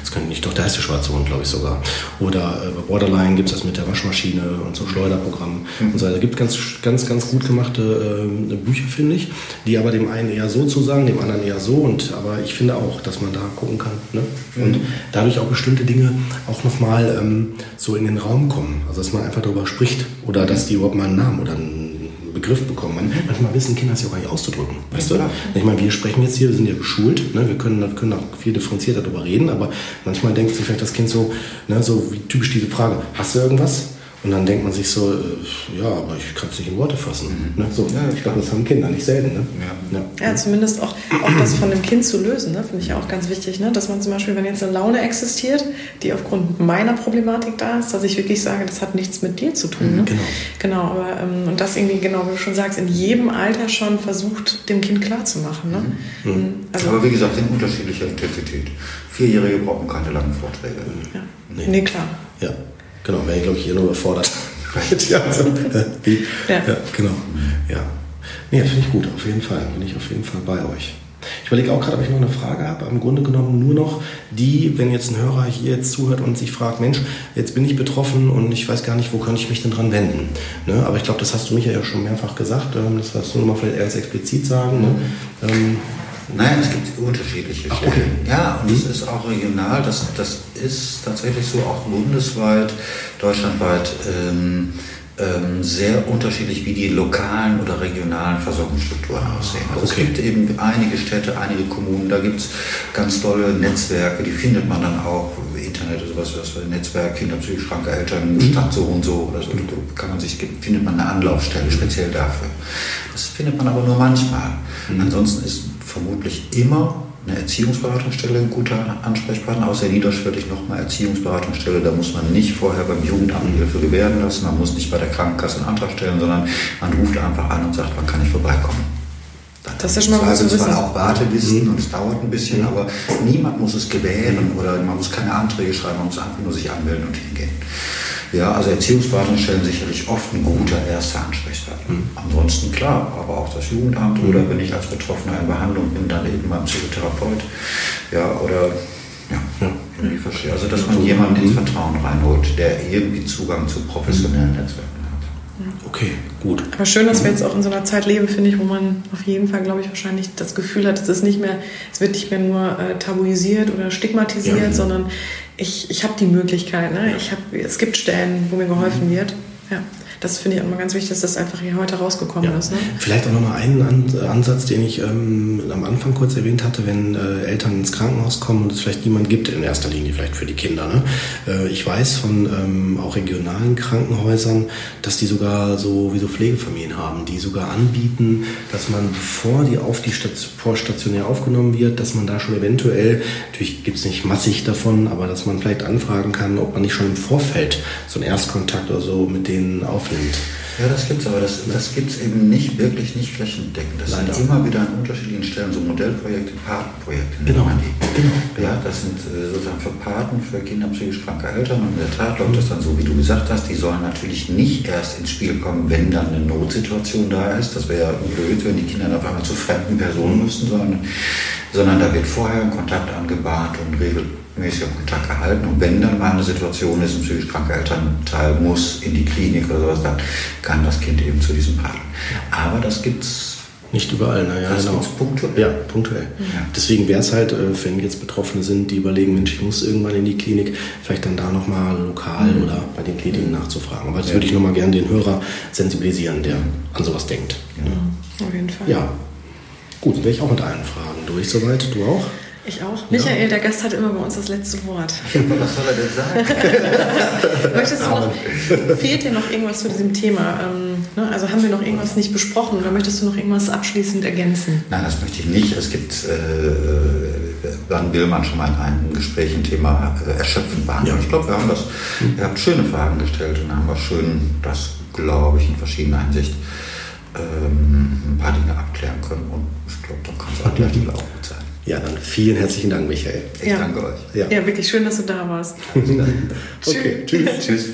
das kann nicht, doch, der heißt der schwarze Hund, glaube ich sogar. Oder äh, bei Borderline gibt es das mit der Waschmaschine und so Schleuderprogramm mhm. und so weiter. Es gibt ganz, ganz, ganz gut gemachte äh, Bücher, finde ich, die aber dem einen eher so zusagen, dem anderen eher so. Und, aber ich finde auch, dass man da gucken kann. Ne? Und mhm. dadurch auch bestimmte Dinge auch noch nochmal ähm, so in den Raum kommen. Also dass man einfach darüber spricht oder dass die überhaupt mal einen Namen oder einen Begriff bekommen. Man, manchmal wissen Kinder es ja auch gar nicht auszudrücken. Weißt ja, du? Ich meine, wir sprechen jetzt hier, wir sind ja geschult, ne? wir können, können auch viel differenzierter darüber reden, aber manchmal denkt sich vielleicht das Kind so, ne, so wie typisch diese Frage, hast du irgendwas? Und dann denkt man sich so, äh, ja, aber ich kann es nicht in Worte fassen. Mhm. Ne? So, ja, ich glaube, das haben Kinder nicht selten. Ne? Ja. Ja. ja. zumindest auch, auch das von dem Kind zu lösen, ne? finde ich auch ganz wichtig. Ne? Dass man zum Beispiel, wenn jetzt eine Laune existiert, die aufgrund meiner Problematik da ist, dass ich wirklich sage, das hat nichts mit dir zu tun. Ne? Mhm, genau. Genau, aber ähm, und das irgendwie, genau wie du schon sagst, in jedem Alter schon versucht, dem Kind klarzumachen. Ne? Mhm. mhm. Also, aber wie gesagt, in unterschiedlicher Intensität. Vierjährige brauchen keine langen Vorträge. Ja. Nee. nee, klar. Ja. Genau, wäre ich, glaube ich, hier nur überfordert. ja, also, äh, ja. ja, genau. Ja. Nee, finde ich gut, auf jeden Fall. Bin ich auf jeden Fall bei euch. Ich überlege auch gerade, ob ich noch eine Frage habe. Im Grunde genommen nur noch die, wenn jetzt ein Hörer hier jetzt zuhört und sich fragt, Mensch, jetzt bin ich betroffen und ich weiß gar nicht, wo kann ich mich denn dran wenden. Ne? Aber ich glaube, das hast du mich ja schon mehrfach gesagt. Ähm, das wirst du nochmal vielleicht erst explizit sagen. Ne? Ähm, Nein, es gibt unterschiedliche Ach, okay. Stellen. Ja, und es ist auch regional. Das, das ist tatsächlich so auch bundesweit, deutschlandweit ähm, ähm, sehr unterschiedlich, wie die lokalen oder regionalen Versorgungsstrukturen aussehen. Also okay. es gibt eben einige Städte, einige Kommunen, da gibt es ganz tolle Netzwerke, die findet man dann auch Internet oder sowas, was Netzwerk, Kinder, psychisch kranke Eltern, mhm. Stadt so und so oder so. Da kann man sich, findet man eine Anlaufstelle speziell dafür. Das findet man aber nur manchmal. Mhm. Ansonsten ist vermutlich immer eine Erziehungsberatungsstelle ein guter Ansprechpartner, außer niederschwellig nochmal Erziehungsberatungsstelle. Da muss man nicht vorher beim Jugendamt Hilfe gewähren lassen, man muss nicht bei der Krankenkasse einen Antrag stellen, sondern man ruft einfach an und sagt, wann kann ich vorbeikommen. Dann das ist schon mal gut zu auch Wartelisten mhm. und es dauert ein bisschen, mhm. aber niemand muss es gewähren oder man muss keine Anträge schreiben, man muss einfach nur sich anmelden und hingehen. Ja, also Erziehungsberatungsstellen sicherlich oft ein guter erster Ansprechpartner. Mhm. Ansonsten klar, aber auch das Jugendamt mhm. oder wenn ich als Betroffener in Behandlung bin, dann eben beim Psychotherapeut. Ja, oder ja, ja. irgendwie verstehe. Also dass man jemanden ins Vertrauen reinholt, der irgendwie Zugang zu professionellen Netzwerken Okay, gut. Aber schön, dass wir jetzt auch in so einer Zeit leben, finde ich, wo man auf jeden Fall, glaube ich, wahrscheinlich das Gefühl hat, es ist nicht mehr, es wird nicht mehr nur äh, tabuisiert oder stigmatisiert, ja. sondern ich, ich habe die Möglichkeit, ne? ich hab, es gibt Stellen, wo mir geholfen mhm. wird. Ja das finde ich auch immer ganz wichtig, dass das einfach hier heute rausgekommen ja. ist. Ne? Vielleicht auch nochmal einen Ansatz, den ich ähm, am Anfang kurz erwähnt hatte, wenn äh, Eltern ins Krankenhaus kommen und es vielleicht niemand gibt, in erster Linie vielleicht für die Kinder. Ne? Äh, ich weiß von ähm, auch regionalen Krankenhäusern, dass die sogar so wie so Pflegefamilien haben, die sogar anbieten, dass man, bevor die auf die Station, stationär aufgenommen wird, dass man da schon eventuell, natürlich gibt es nicht massig davon, aber dass man vielleicht anfragen kann, ob man nicht schon im Vorfeld so einen Erstkontakt oder so mit denen auf nimmt. Ja, das gibt's, aber das, das gibt's eben nicht wirklich nicht flächendeckend. Das Leider. sind immer wieder an unterschiedlichen Stellen so Modellprojekte, Patenprojekte. Genau. man die. Genau. Ja, das sind äh, sozusagen für Paten, für Kinder psychisch kranke Eltern. Und in der Tat läuft das dann so, wie du gesagt hast, die sollen natürlich nicht erst ins Spiel kommen, wenn dann eine Notsituation da ist. Das wäre ja blöd, wenn die Kinder dann auf einmal zu fremden Personen müssten, sondern, sondern da wird vorher ein Kontakt angebahnt und regelmäßiger Kontakt gehalten. Und wenn dann mal eine Situation ist, ein psychisch kranker Elternteil muss in die Klinik oder sowas, dann kann das Kind eben zu diesem Paten. Aber das gibt's Nicht überall, naja, Das genau. punktuell. Ja, punktuell. Deswegen wäre es halt, äh, wenn jetzt Betroffene sind, die überlegen, Mensch, ich muss irgendwann in die Klinik, vielleicht dann da nochmal lokal Mhm. oder bei den Kliniken nachzufragen. Aber das würde ich nochmal gerne den Hörer sensibilisieren, der an sowas denkt. Auf jeden Fall. Ja. Gut, dann wäre ich auch mit allen Fragen durch soweit. Du auch? Ich auch. Michael, der Gast hat immer bei uns das letzte Wort. Was soll er denn sagen? Möchtest du noch, fehlt dir noch irgendwas zu diesem Thema? Ähm, ne? Also haben wir noch irgendwas nicht besprochen oder möchtest du noch irgendwas abschließend ergänzen? Nein, das möchte ich nicht. Es gibt, äh, wann will man schon mal in einem Gespräch ein Thema äh, erschöpfend behandeln? Ja. Ich glaube, wir haben das, ihr habt schöne Fragen gestellt und haben wir schön das, glaube ich, in verschiedener Hinsicht ähm, ein paar Dinge abklären können. Und ich glaube, dann kann es auch gleich gut sein. Ja, dann vielen herzlichen Dank, Michael. Ich Ja. danke euch. Ja. Ja, wirklich schön, dass du da warst. Okay, tschüss. Tschüss.